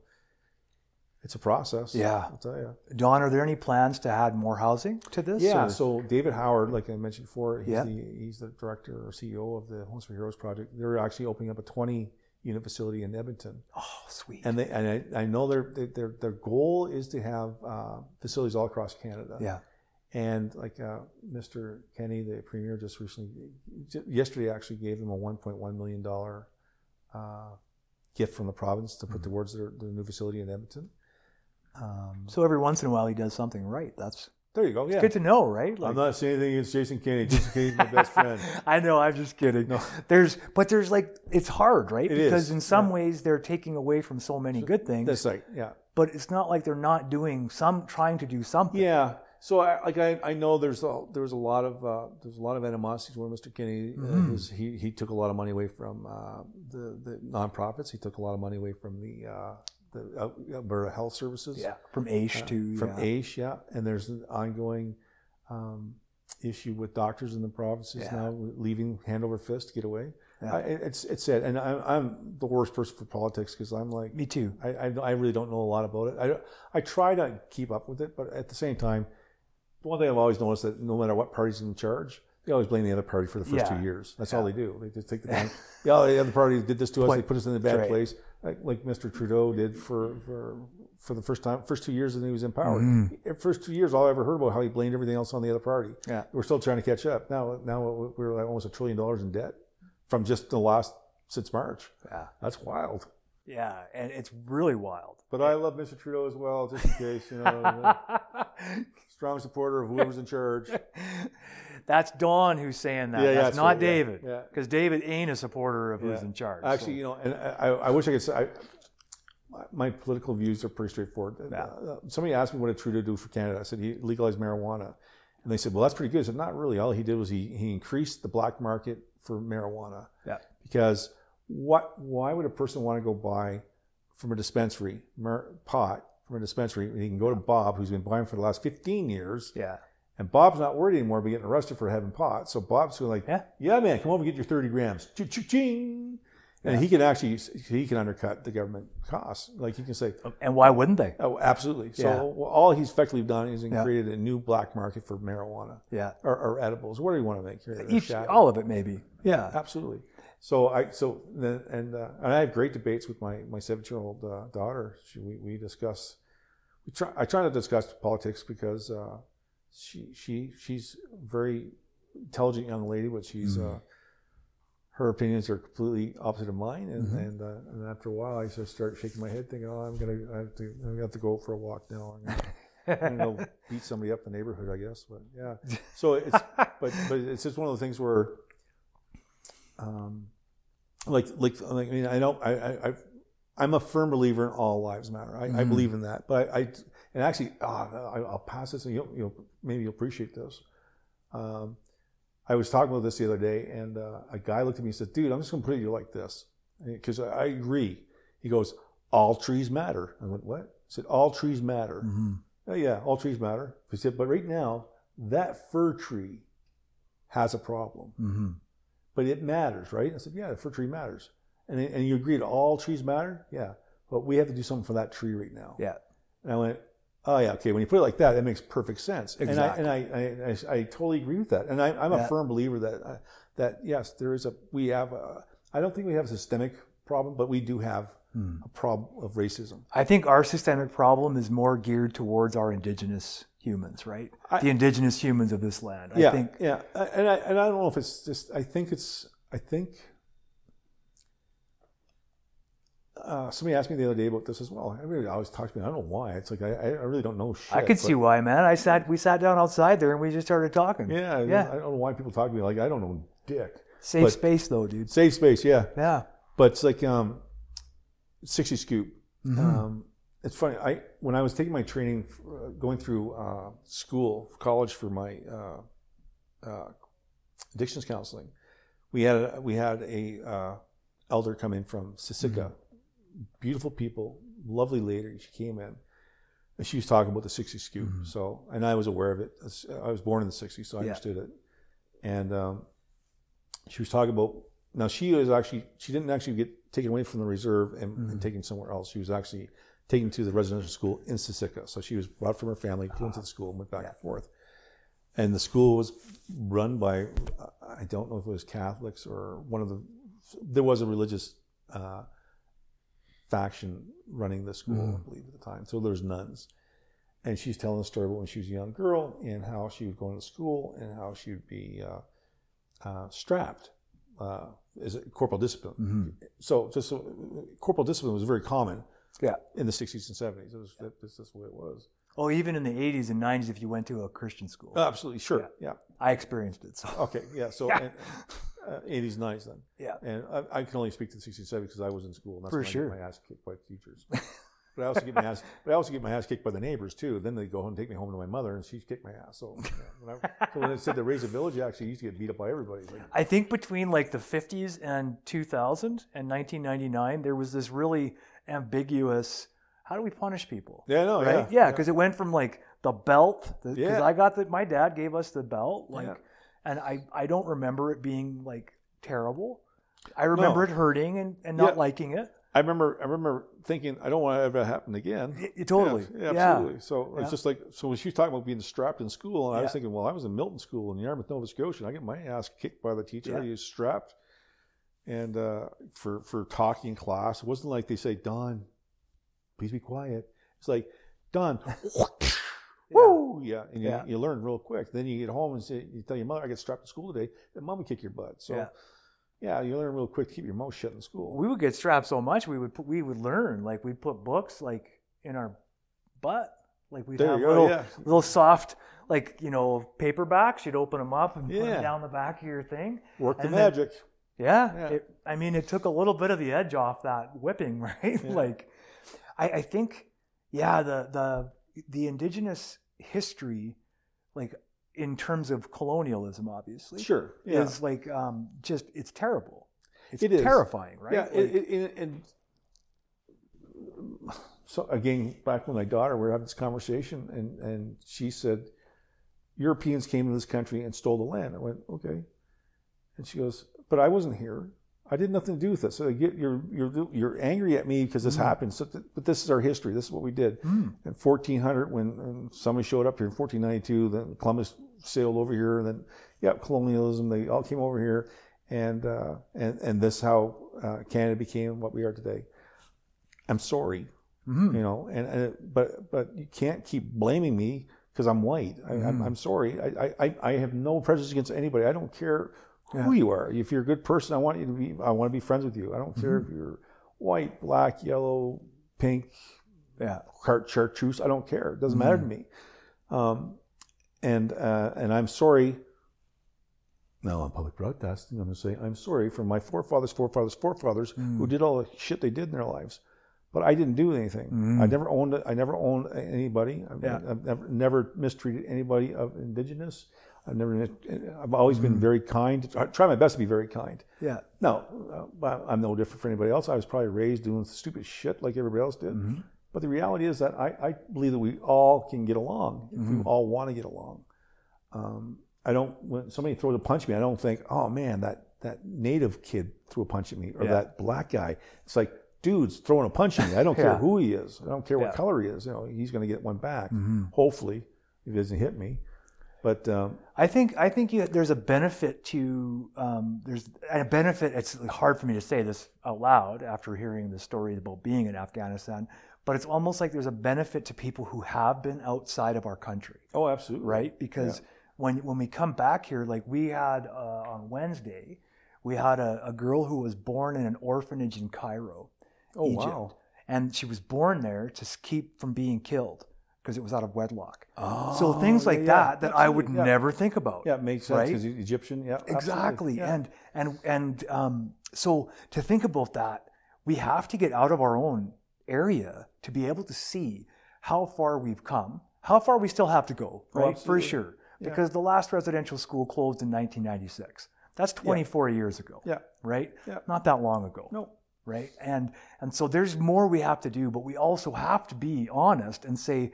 it's a process. Yeah. I'll tell you. Don, are there any plans to add more housing to this? Yeah, or- so David Howard, like I mentioned before, he's, Yeah. the, he's the director or CEO of the Homes for Heroes project. They're actually opening up a 20 unit facility in Edmonton. oh, sweet. And they and I, I know their, their their goal is to have uh, facilities all across Canada. yeah. And like uh, Mr. Kenney, the premier, just recently, yesterday actually gave them a 1.1 million dollar uh, gift from the province to put Mm-hmm. towards their, their new facility in Edmonton. Um, So every once in a while he does something right. That's there you go. Yeah, good to know, right? I'm not saying anything against Jason Kenney. Jason Kenney's my best friend. I know. I'm just kidding. There's, but there's like it's hard, right? It because is, in some ways they're taking away from so many good things. That's right. Yeah. but it's not like they're not doing some, trying to do something. Yeah. So I, like I, I know there's a, there's a lot of uh, there's a lot of animosities where Mr. Kenney uh, his, he he took a lot of money away from uh, the the nonprofits. He took a lot of money away from the uh, the Alberta Health Services. Yeah, from Aish to From yeah. AISH, yeah. And there's an ongoing um, issue with doctors in the provinces Yeah. now leaving hand over fist to get away. Yeah. I, it's it's sad, and I'm, I'm the worst person for politics because I'm like Me too. I, I, I really don't know a lot about it. I, I try to keep up with it, but at the same time, one thing I've always noticed that no matter what party's in charge, they always blame the other party for the first Yeah. two years. That's all they do. They just take the time. yeah, the other party did this to us. They put us in a bad Right. place, like, like Mr. Trudeau did for, for for the first time, first two years that he was in power. Mm-hmm. First two years, all I ever heard about how he blamed everything else on the other party. Yeah. We're still trying to catch up. Now, now we're like almost a trillion dollars in debt from just the last since March. Yeah. That's wild. Yeah, and it's really wild. But I love Mr. Trudeau as well, just in case, you know. strong supporter of whoever's in charge. That's Don who's saying that. Yeah, yeah, that's that's not right, David. Because David ain't a supporter of who's in charge. Actually, so- you know, and I, I wish I could say, I, my- political views are pretty straightforward. Uh, somebody asked me what did Trudeau do for Canada. I said he legalized marijuana, and they said, "Well, that's pretty good." I said, "Not really. All he did was he he increased the black market for marijuana yeah. because what? Why would a person want to go buy from a dispensary mar- pot from a dispensary? He can go to Bob, who's been buying for the last fifteen years, Yeah. And Bob's not worried anymore about getting arrested for having pot. So Bob's going like, Yeah. yeah, man, come over and get your 30 grams. Ching. And he can actually, he can undercut the government costs. Like he can say, And why wouldn't they? oh, absolutely. So Yeah. all he's effectively done is Yeah. created a new black market for marijuana Yeah. or, or edibles, whatever you want to make. Here, Each, all of it, maybe. Yeah. Absolutely. So I so and uh, and I have great debates with my my seven year old uh, daughter. She, we we discuss. We try. I try to discuss politics because uh, she she she's a very intelligent young lady, but she's uh, her opinions are completely opposite of mine. And and, uh, and after a while, I just start shaking my head, thinking, "Oh, I'm gonna I have to I have to go for a walk now." I'm gonna, I'm gonna go beat somebody up in the neighborhood, I guess. But yeah, so it's but but it's just one of the things where, um, like like I mean I don't I I I've, I'm a firm believer in all lives matter. I, I believe in that, but I, I and actually I, I'll pass this and you'll, you'll maybe you'll appreciate this. Um, I was talking about this the other day, and uh, a guy looked at me and said, "Dude, I'm just going to put it to you like this, because I I agree." He goes, "All trees matter." I went, "What?" He said, "All trees matter." Oh, yeah, all trees matter. He said, "But right now, that fir tree has a problem, Mm-hmm. but it matters, right?" I said, "Yeah, the fir tree matters." And and you agreed all trees matter? Yeah, but we have to do something for that tree right now. Yeah. And I went, oh yeah, okay. When you put it like that, that makes perfect sense. Exactly. And I and I, I, I, I totally agree with that. And I, I'm a Yeah. firm believer that uh, that yes, there is a we have a. I don't think we have a systemic problem, but we do have Hmm. a problem of racism. I think our systemic problem is more geared towards our indigenous humans, right? I- the indigenous humans of this land. I yeah, think yeah. And I and I don't know if it's just. I think it's. I think. Uh, somebody asked me the other day about this as well. Everybody always talks to me. I don't know why. It's like I, I really don't know shit. I could see why, man. I sat we sat down outside there and we just started talking. Yeah, I- Yeah. I don't know why people talk to me like I don't know dick. Safe But- space though, dude. Safe space, yeah. Yeah. But it's like um, 60 scoop. Mm-hmm. Um, it's funny. I when I was taking my training, uh, going through uh, school, college for my uh, uh, addictions counseling, we had we had a uh, elder come in from Siksika. Mm-hmm. Beautiful people, lovely lady. She came in. And she was talking about the 60 scoop. So, and I was aware of it. I was born in the 60s, so I Mm-hmm. Yeah. understood it. And um, she was talking about now she was actually she didn't actually get taken away from the reserve and, Mm-hmm. and taken somewhere else. She was actually taken to the residential school in Siksika. So she was brought from her family, went to the school, and went back and forth. And the school was run by I don't know if it was Catholics or one of the there was a religious uh, faction running the school, I believe at the time. So there's nuns. And she's telling the story about when she was a young girl and how she would go into school and how she would be uh, uh, strapped uh, as a corporal discipline. So just so, corporal discipline was very common Yeah. in the 60s and 70s. It was that, that's just the way it was. Oh, even in the 80s and 90s, if you went to a Christian school, Absolutely, sure, yeah. I experienced it. So Okay, yeah. So Yeah. and, uh, 80s, 90s then. yeah, And I, I can only speak to the 60s, 70s because I was in school. And that's For when I sure. get my ass kicked by teachers. but I also get my ass. But I also get my ass kicked by the neighbors too. Then they go home and take me home to my mother, and she's kicked my ass. So, yeah, when, I, so when it said the raise a village, I actually used to get beat up by everybody. Like, I think between like the 50s and 2000 and 1999, there was this really ambiguous. How do we punish people? yeah, no, right? yeah, Yeah, because it went from like the belt. Because Yeah. I got that. My dad gave us the belt. Like, Yeah. And I I don't remember it being like terrible. I remember No. it hurting and, and not Yeah. liking it. I remember, I remember thinking, I don't want to ever happen again. Y- y- totally. Yeah, Yeah. absolutely. So Yeah. it's just like, so when she was talking about being strapped in school, and I was thinking, well, I was in Milton School in Yarmouth, Nova Scotia, and I get my ass kicked by the teacher. I was strapped, and uh, for for talking in class, it wasn't like they say, Don, please be quiet. It's like, Don, woo, yeah, and you, Yeah. you learn real quick. Then you get home and say, you tell your mother, I get strapped to school today. Then mom would kick your butt. So. Yeah. Yeah. you learn real quick to keep your mouth shut in school. we would get strapped so much we would put, we would learn like we'd put books like in our butt like we'd There have little yeah. little soft like you know paperbacks you'd open them up and put Yeah. them down the back of your thing Work the then- magic. yeah, Yeah. It, i mean it took a little bit of the edge off that whipping right Yeah. like I, I think yeah the the the indigenous history like in terms of colonialism obviously Sure. Yeah. is like um, just it's terrible it's It terrifying right Yeah, Like- it, it, and so again, back when my daughter, we were having this conversation, and and she said, Europeans came to this country and stole the land. I went, okay, and she goes, but I wasn't here. I did nothing to do with it. So you're you're you're angry at me because this happened. So th- but this is our history. This is what we did. Mm. In 1400, when, somebody showed up here in 1492, then Columbus sailed over here, and then yeah, colonialism. They all came over here, and uh, and and this is how uh, Canada became what we are today. I'm sorry, Mhm. you know, and, and but but you can't keep blaming me because I'm white. I, I'm, Mm. I'm sorry. I- I I have no prejudice against anybody. I don't care who Yeah. you are. If you're a good person, I want you to be. I want to be friends with you. I don't care Mm-hmm. if you're white, black, yellow, pink, yeah chartreuse. I don't care. It doesn't Mm-hmm. matter to me. Um, and uh, and I'm sorry. Now on public broadcasting, I'm going to say I'm sorry for my forefathers, forefathers, forefathers Mm. who did all the shit they did in their lives, but I didn't do anything. Mm. I never owned. I never owned anybody. I've, Yeah. I've never, never mistreated anybody of indigenous. I've never. I've always been very kind. I try my best to be very kind. yeah No, uh, I'm no different from anybody else. I was probably raised doing stupid shit like everybody else did. Mm-hmm. But the reality is that I, I believe that we all can get along if Mm-hmm. we all want to get along. Um, I don't. When somebody throws a punch at me, I don't think, "Oh man, that that native kid threw a punch at me," or Yeah. that black guy. It's like, dude's throwing a punch at me. I don't care who he is. I don't care what Yeah. Mm-hmm. color he is. You know, he's going to get one back. Hopefully, if he doesn't hit me. But um, I think I think you, there's a benefit to um, there's a benefit. It's hard for me to say this out loud after hearing the story about being in Afghanistan, but it's almost like there's a benefit to people who have been outside of our country, oh, absolutely, right? Because when when we come back here, like we had uh, on Wednesday, we had a, a girl who was born in an orphanage in Cairo, Oh Egypt, wow. and she was born there to keep from being killed because it was out of wedlock. Oh, so things like yeah, that that I would yeah. never think about. Yeah, it makes sense because he's Egyptian. Yeah. Exactly. Yeah. And and and um, so to think about that, we have to get out of our own area to be able to see how far we've come, how far we still have to go, Oh, right? For absolutely. sure. Because the last residential school closed in 1996. That's 24 years ago, yeah. right? Yeah. Not that long ago No. right? And and so there's more we have to do, but we also have to be honest and say,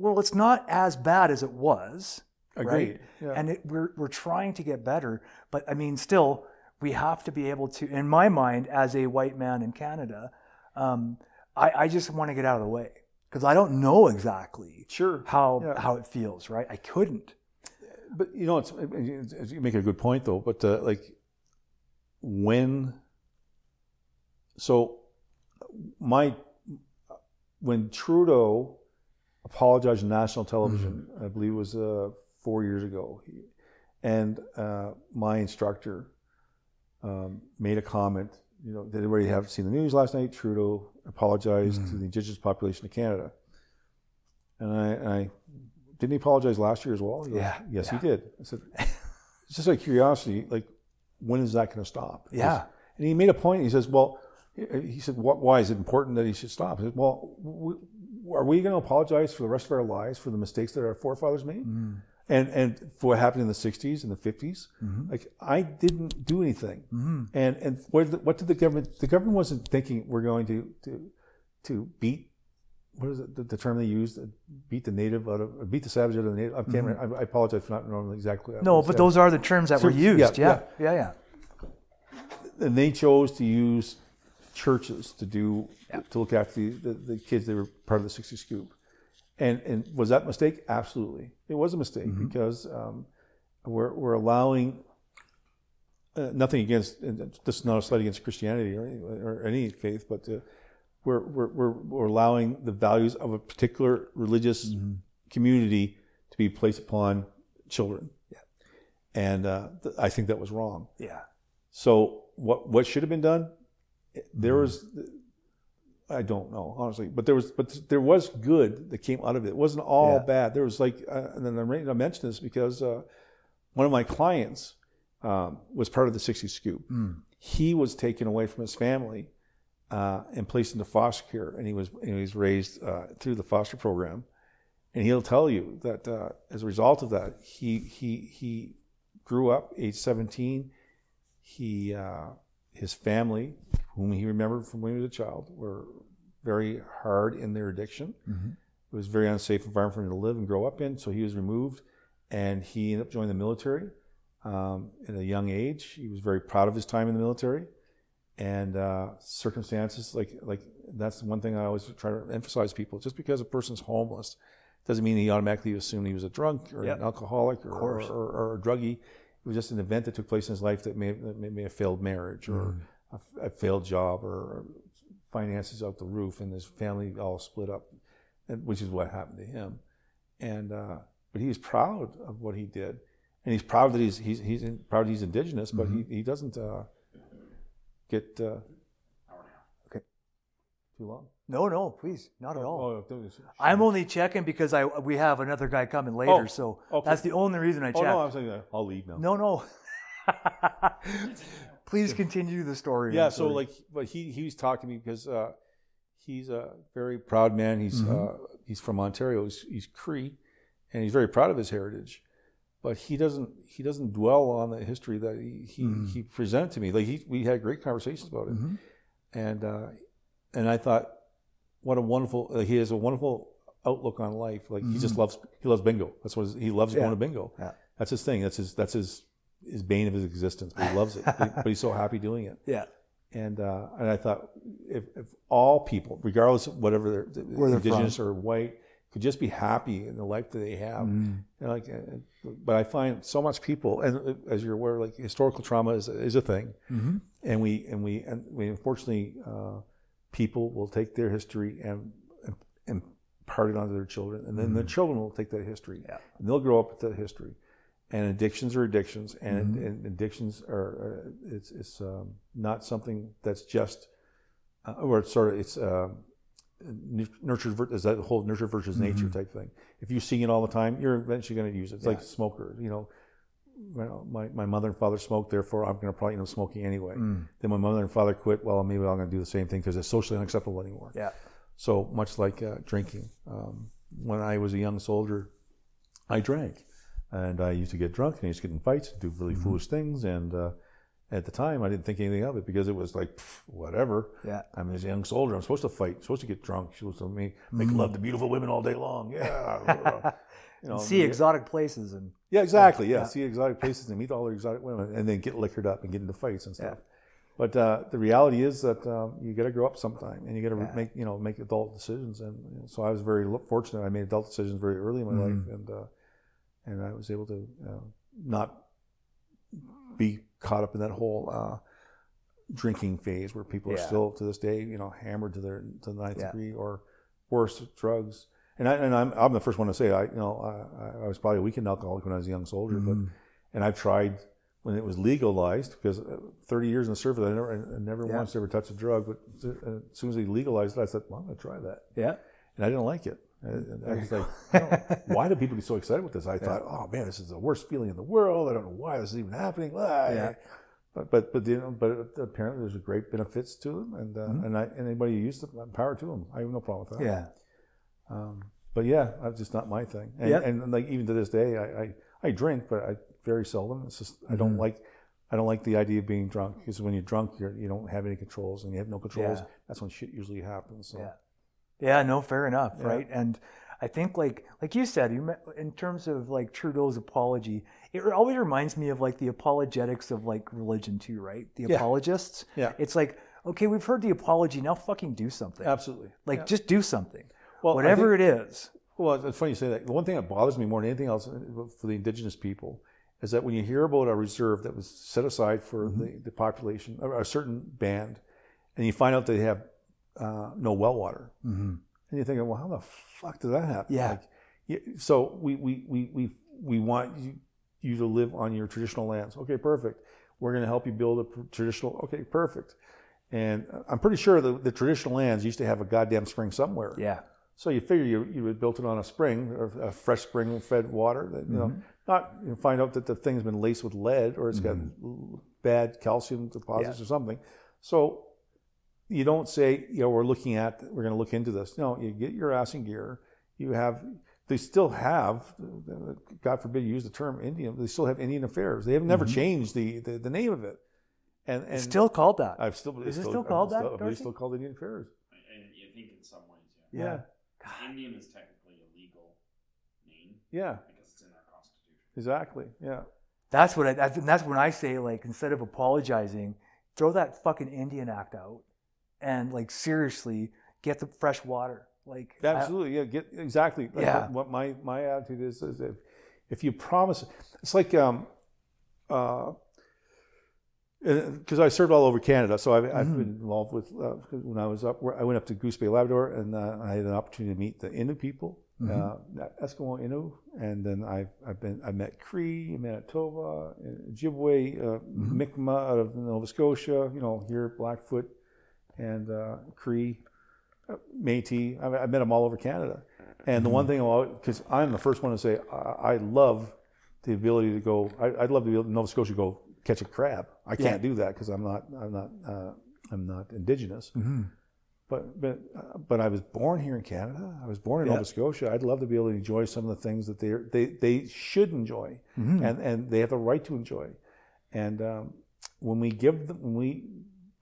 well, it's not as bad as it was, Agreed. right? Yeah. And it, we're we're trying to get better, but I mean, still, we have to be able to. In my mind, as a white man in Canada, um, I, I just want to get out of the way because I don't know exactly Sure. how Yeah. how it feels, right? I couldn't. But you know, it's, it's you make a good point though. But uh, like when, so my when Trudeau apologized on national television, I believe it was uh, four years ago, he, and uh, my instructor um, made a comment. You know, did anybody have seen the news last night? Trudeau apologized to the Indigenous population of Canada, and I, and I didn't he apologize last year as well? He goes, Yeah, Yes, yeah. he did. I said, it's just like curiosity. Like, when is that going to stop? Yeah. And he made a point. He says, well, he said, why is it important that he should stop? I said, well, we, are we going to apologize for the rest of our lives for the mistakes that our forefathers made? Mm-hmm. And, and for what happened in the 60s and the 50s? Mm-hmm. Like, I didn't do anything. And, and what, did the, what did the government, the government wasn't thinking we're going to, to, to beat what is it, the, the term they used? Beat the native out of, beat the savage out of the native. I can't remember. I, I apologize for not knowing exactly. Mm-hmm. No, but those are the terms that were So- used. yeah, Yeah, yeah, yeah. and they chose to use churches to do to look after the, the, the kids that were part of the 60 Scoop. And and was that a mistake? Absolutely, it was a mistake Mm-hmm. because um, we're we're allowing uh, nothing against this is not a slight against Christianity or any, or any faith, but uh, we're, we're we're we're allowing the values of a particular religious Mm-hmm. community to be placed upon children. Yeah, and uh, th- I think that was wrong. Yeah. So what what should have been done? There Mm-hmm. was, I don't know honestly, but there was but there was good that came out of it. It wasn't all Yeah. bad. There was like, uh, and then to mention this because uh, one of my clients um, was part of the 60 Scoop. Mm. He was taken away from his family uh, and placed into foster care, and he was and he was raised uh, through the foster program. And he'll tell you that uh, as a result of that, he he he grew up, age 17. He uh, his family, whom he remembered from when he was a child, were very hard in their addiction. Mhm. It was a very unsafe environment for him to live and grow up in. So he was removed, and he ended up joining the military um, at a young age. He was very proud of his time in the military, and uh, circumstances like like that's the one thing I always try to emphasize people. Just because a person's homeless doesn't mean he automatically assumed he was a drunk or Yep. an alcoholic or, or, or, or a druggie. It was just an event that took place in his life that may, that may, may have failed marriage or a, a failed job or finances out the roof and his family all split up, which is what happened to him. And uh, but he's proud of what he did, and he's proud that he's he's he's in, proud he's indigenous, but he, he doesn't uh, get uh, Okay. too long. No, no, please, not at all. Oh, don't- I'm only checking because I we have another guy coming later, Oh, so okay. that's the only reason I Oh checked. no, I'm saying that. I'll leave now. no, no. Please continue the story. yeah so like but he he was talking to me because uh, he's a very proud man he's Mm-hmm. uh, he's from ontario he's, he's cree and he's very proud of his heritage but he doesn't he doesn't dwell on the history that he he, Mm-hmm. he presented to me like he we had great conversations about it Mhm. and uh, and i thought what a wonderful uh, he has a wonderful outlook on life like he just loves he loves bingo that's what his, he loves Mm-hmm. Yeah. going to bingo Yeah. that's his thing that's his that's his his bane of his existence but he loves it but, he's so happy doing it yeah, and uh, and I thought if, if all people, regardless of whatever they're, Where they're indigenous or white, could just be happy in the life that they have, Mm. and like, but I find so much people, and uh, as you're aware, like historical trauma is is a thing, Mm-hmm. and we and we and we unfortunately uh, people will take their history and and, and impart it onto their children, and then the children will take that history, Mm-hmm. Yeah. and they'll grow up with that history. And addictions are addictions, and, Mm-hmm. and addictions are uh, it's it's um, not something that's just uh, or it's sort of it's uh, nurtured ver- is that whole nurture versus nature Mm-hmm. type thing. If you see it all the time, you're eventually going to use it. It's like smokers, you know. Well, my, my mother and father smoked, therefore I'm going to probably end up smoking anyway. Mm. Then my mother and father quit. Well, maybe I'm going to do the same thing because it's socially unacceptable anymore. yeah, So much like uh, drinking. Um, when I was a young soldier, I drank, and I used to get drunk and I used to get in fights, and do really Mm-hmm. foolish things, and uh, at the time I didn't think anything of it because it was like pff, whatever. yeah. I'm a young soldier. I'm supposed to fight. I'm supposed to get drunk. Supposed to make, make Mm. love to beautiful women all day long. Yeah. you know, See yeah. exotic places and Yeah, exactly. Yeah. Yeah. see exotic places and meet all the exotic women, and then get liquored up and get into fights and stuff. But uh, the reality is that um, you got to grow up sometime, and you got to Yeah. make you know make adult decisions. And you know, so I was very fortunate. I made adult decisions very early in my life, Mm-hmm. and uh, and I was able to uh, not be caught up in that whole uh, drinking phase where people are still to this day, you know, hammered to their to the ninth Yeah. degree or worse, drugs. And I and I'm I'm the first one to say I you know I, I was probably a weekend alcoholic when I was a young soldier, Mm-hmm. but and I've tried when it was legalized because uh, 30 years in the service I never I never Yeah. once ever touched a drug, but as soon as they legalized it, I said, well, I'm going to try that, yeah, and I didn't like it. I, I was like, why do people get so excited with this? I thought, oh man, this is the worst feeling in the world. I don't know why this is even happening. Ah, Yeah. But but but, you know, but apparently there's great benefits to them, and uh, Mm-hmm. and I, anybody who uses them, power to them. I have no problem with that. yeah. Um, but yeah, that's just not my thing. And, Yep. and like even to this day, I, I, I drink, but I very seldom. It's just I don't Mm-hmm. like I don't like the idea of being drunk because when you're drunk, you're, you don't have any controls, and you have no controls. Yeah. That's when shit usually happens. So. Yeah. Yeah, no, fair enough, Yeah. right? And I think like like you said, you in terms of like Trudeau's apology, it always reminds me of like the apologetics of like religion too, right? The Yeah. apologists. Yeah. It's like okay, we've heard the apology. Now fucking do something. Absolutely. Like Yeah. just do something. Well, Whatever think- it is. Well, it's funny you say that. The one thing that bothers me more than anything else uh, for the indigenous people is that when you hear about a reserve that was set aside for Mm-hmm. the, the population, a certain band, and you find out they have uh, no well water, Mm-hmm. and you're thinking, well, how the fuck did that happen? Yeah. Like, yeah, so we, we, we, we, we want you, you to live on your traditional lands. Okay, perfect. We're going to help you build a traditional. Okay, perfect. And I'm pretty sure the, the traditional lands used to have a goddamn spring somewhere. Yeah. So you figure you, you had built it on a spring, or a fresh spring fed water. That, you know, not you find out that the thing's been laced with lead or it's got bad calcium deposits or something. So you don't say, you know, we're looking at, we're going to look into this. No, you get your ass in gear. You have, they still have, God forbid you use the term Indian, they still have Indian affairs. They have never mm-hmm. changed the, the, the name of it. And, and It's still called that. I've still, Is it it's still called that, Still, I believe Darcy? it's still called Indian affairs. And I think in some ways, yeah. Yeah. Indian is technically a legal name Yeah, because it's in our constitution. exactly. Yeah. That's what I, that's, and that's when I say like instead of apologizing, throw that fucking Indian Act out, and like seriously get the fresh water. Like I- Absolutely, yeah. Get exactly. Yeah. What, my my attitude is is if if you promise, it's like um, uh, because I served all over Canada, so I've, I've been involved with uh, when I was up. I went up to Goose Bay, Labrador, and uh, I had an opportunity to meet the Innu people, uh, Eskimo Innu, and then I've I've been I met Cree, in Manitoba, Ojibwe, uh, Mi'kmaq out of Nova Scotia, you know here Blackfoot, and uh, Cree. Métis. I, I met them all over Canada. And the one thing, because I'm the first one to say, I, I love the ability to go. I, I'd love to be able to Nova Scotia go catch a crab. I can't do that because I'm not. I'm not. Uh, I'm not indigenous. But but uh, but I was born here in Canada. I was born in Yeah. Nova Scotia. I'd love to be able to enjoy some of the things that they they they should enjoy, and and they have the right to enjoy. And um, when we give them, when we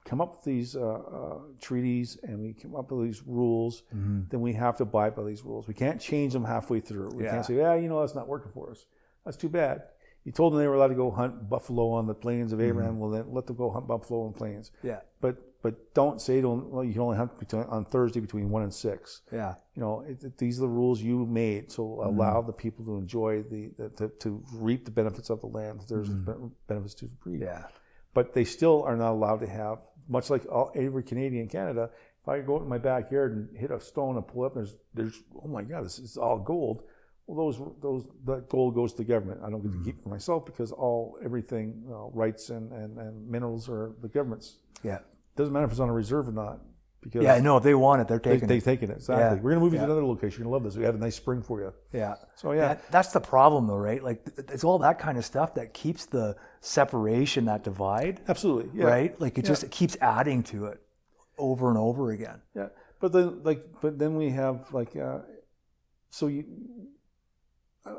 come up with these uh, uh, treaties and we come up with these rules, then we have to abide by these rules. We can't change them halfway through. We Yeah. can't say, "Yeah, you know, that's not working for us." That's too bad. You told them they were allowed to go hunt buffalo on the plains of Abraham. Well, then let them go hunt buffalo on plains. yeah, But but don't say to them, "Well, you can only hunt between, on Thursday between one and six. yeah, You know, it, it- these are the rules you made. So allow the people to enjoy the, the to, to reap the benefits of the land. There's ben- benefits to reap yeah, but they still are not allowed to have, much like all, every Canadian in Canada. If I go out in my backyard and hit a stone and pull up, there's, there's, oh my God, this is all gold. Well, those, those, that gold goes to the government. I don't get to keep it for myself because all, everything, uh, rights and, and, and minerals are the government's. yeah. Doesn't matter if it's on a reserve or not, because Yeah, I know if they want it, they're they, taking they've it. it. Exactly. Yeah. We're gonna move you Yeah. to another location. You're gonna love this. We have a nice spring for you. Yeah. So yeah, That, that's the problem, though, right? Like, it's all that kind of stuff that keeps the separation, that divide, absolutely. Yeah. right? Like, it just it keeps adding to it over and over again. Yeah, but then like, but then we have like, uh, so you,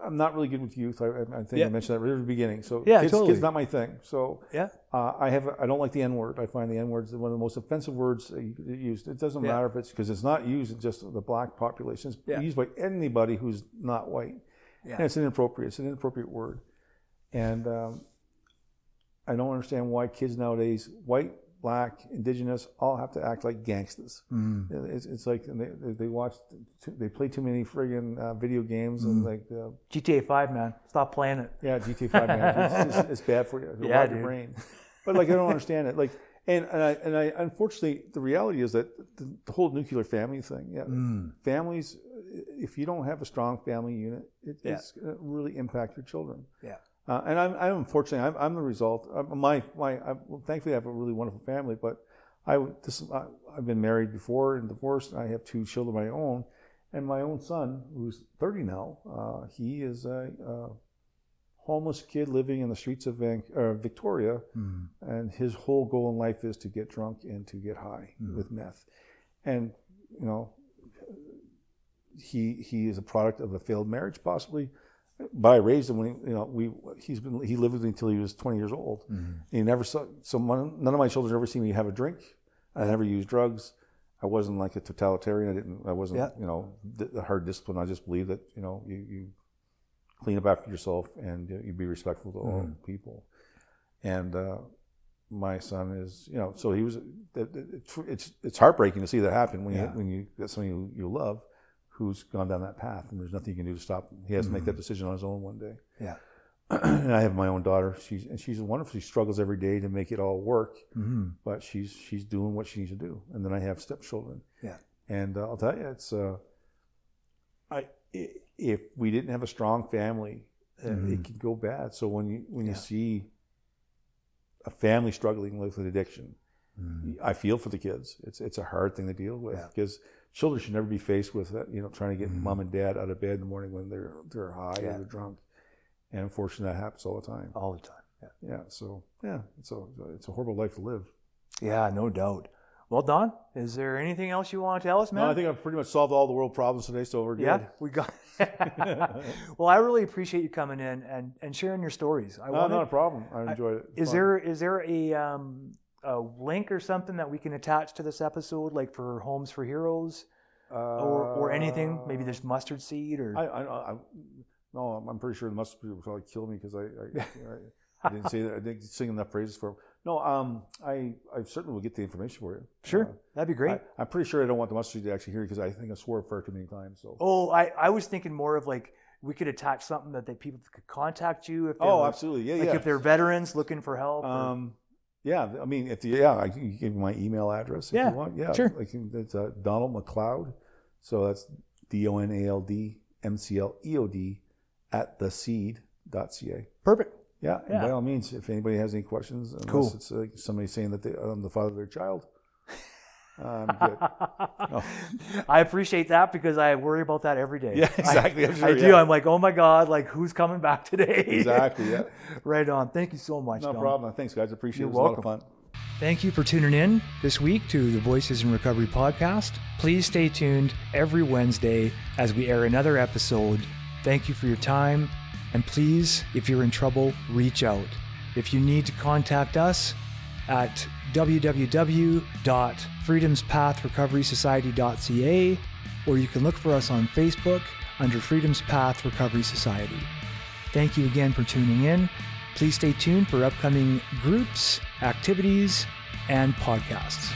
I'm not really good with youth. I, I think Yeah. I mentioned that right at the beginning. So Yeah, kids, totally. kids not my thing. So Yeah. uh, I have I don't like the N word. I find the N word is one of the most offensive words that you could use. It doesn't Yeah. matter if it's because it's not used in just the black population. It's Yeah. used by anybody who's not white, Yeah. and it's inappropriate. It's an inappropriate word, and um, I don't understand why kids nowadays, white, black, indigenous, all have to act like gangsters. It's, it's like they, they they watch, too, they play too many friggin' uh, video games and like, uh, GTA 5, man. Stop playing it. yeah, GTA Five man, it's, it's, it's bad for you. It'll Yeah, your brain. But like, I don't understand it. Like, and and I, and I unfortunately, the reality is that the, the whole nuclear family thing. Yeah, Mm. families. If you don't have a strong family unit, it, Yeah. it's going to really impact your children. Yeah. Uh, and I'm, I'm unfortunately, I'm, I'm the result. I'm, my, my, I, well, thankfully, I have a really wonderful family. But I, this, I, I've been married before and divorced. I have two children of my own, and my own son, who's 30 now, uh, he is a, uh homeless kid living in the streets of Van, uh, Victoria, and his whole goal in life is to get drunk and to get high with meth. And you know, he he is a product of a failed marriage, possibly. But I raised him when he, you know we he's been he lived with me until he was 20 years old. He never saw so one, none of my children ever seen me have a drink. I never used drugs. I wasn't like a totalitarian. I didn't. I wasn't Yeah. you know the, hard discipline. I just believe that you know you, you clean up after yourself and you, be respectful to all people. And uh, my son is, you know, so he was. it- it- It's it's heartbreaking to see that happen when Yeah. you when you get somebody you, you love who's gone down that path, and there's nothing you can do to stop him. He has to make that decision on his own one day. Yeah. and I have my own daughter. She's and she's wonderful. She struggles every day to make it all work, Mhm. but she's she's doing what she needs to do. And then I have stepchildren. Yeah. And uh, I'll tell you, it's uh, I if we didn't have a strong family, uh, Mhm. it could go bad. So when you when Yeah. you see a family struggling with an addiction, Mhm. I feel for the kids. It's it's a hard thing to deal with Yeah. Children should never be faced with that. You know, trying to get Mhm. mom and dad out of bed in the morning when they're they're high Yeah. or they're drunk, and unfortunately that happens all the time. All the time. Yeah. Yeah. So yeah, it's a it's a horrible life to live. Yeah, no doubt. Well, Don, is there anything else you want to tell us, man? No, I think I've pretty much solved all the world problems today, so we're good. yeah, we got. well, I really appreciate you coming in and, and sharing your stories. I No, wanted- not a problem. I enjoyed it. Is Fun. there is there a um, a link or something that we can attach to this episode, like for Homes for Heroes, or or anything? Maybe there's mustard seed or I, I, I, no, I'm- pretty sure the mustard seed will probably kill me because I, I, I, didn't say that. I didn't sing enough phrases for him. No, um, I, I certainly will get the information for you. sure Uh, that'd be great. I, I'm pretty sure I don't want the mustard seed to actually hear because I think I swore far too many times. So. oh, I, I was thinking more of like we could attach something that they, people could contact you if they Oh, were- absolutely. Yeah, like yeah. if they're veterans looking for help. or- Um, yeah, I mean, if the, yeah, I can give you my email address if Yeah, you want. Yeah, sure. Like it's uh, Donald McLeod, so that's D O N A L D M C L E O D at theseed.ca. Perfect. Yeah, and Yeah. by all means, if anybody has any questions, unless Cool. it's like somebody saying that they, I'm the father of their child. Oh. I appreciate that because I worry about that every day. Yeah, exactly. I'm sure, I do. yeah. I'm like, oh my god, like who's coming back today? Exactly. Yeah, right on. Thank you so much. no Don. problem. Thanks, guys. Appreciate You're it. It welcome. a lot of fun. Thank you for tuning in this week to the Voices in Recovery podcast. Please stay tuned every Wednesday as we air another episode. Thank you for your time. And please, if you're in trouble, reach out. If you need to contact us at www.freedomspathrecoverysociety.ca or you can look for us on Facebook under Freedom's Path Recovery Society. Thank you again for tuning in. Please stay tuned for upcoming groups, activities, and podcasts.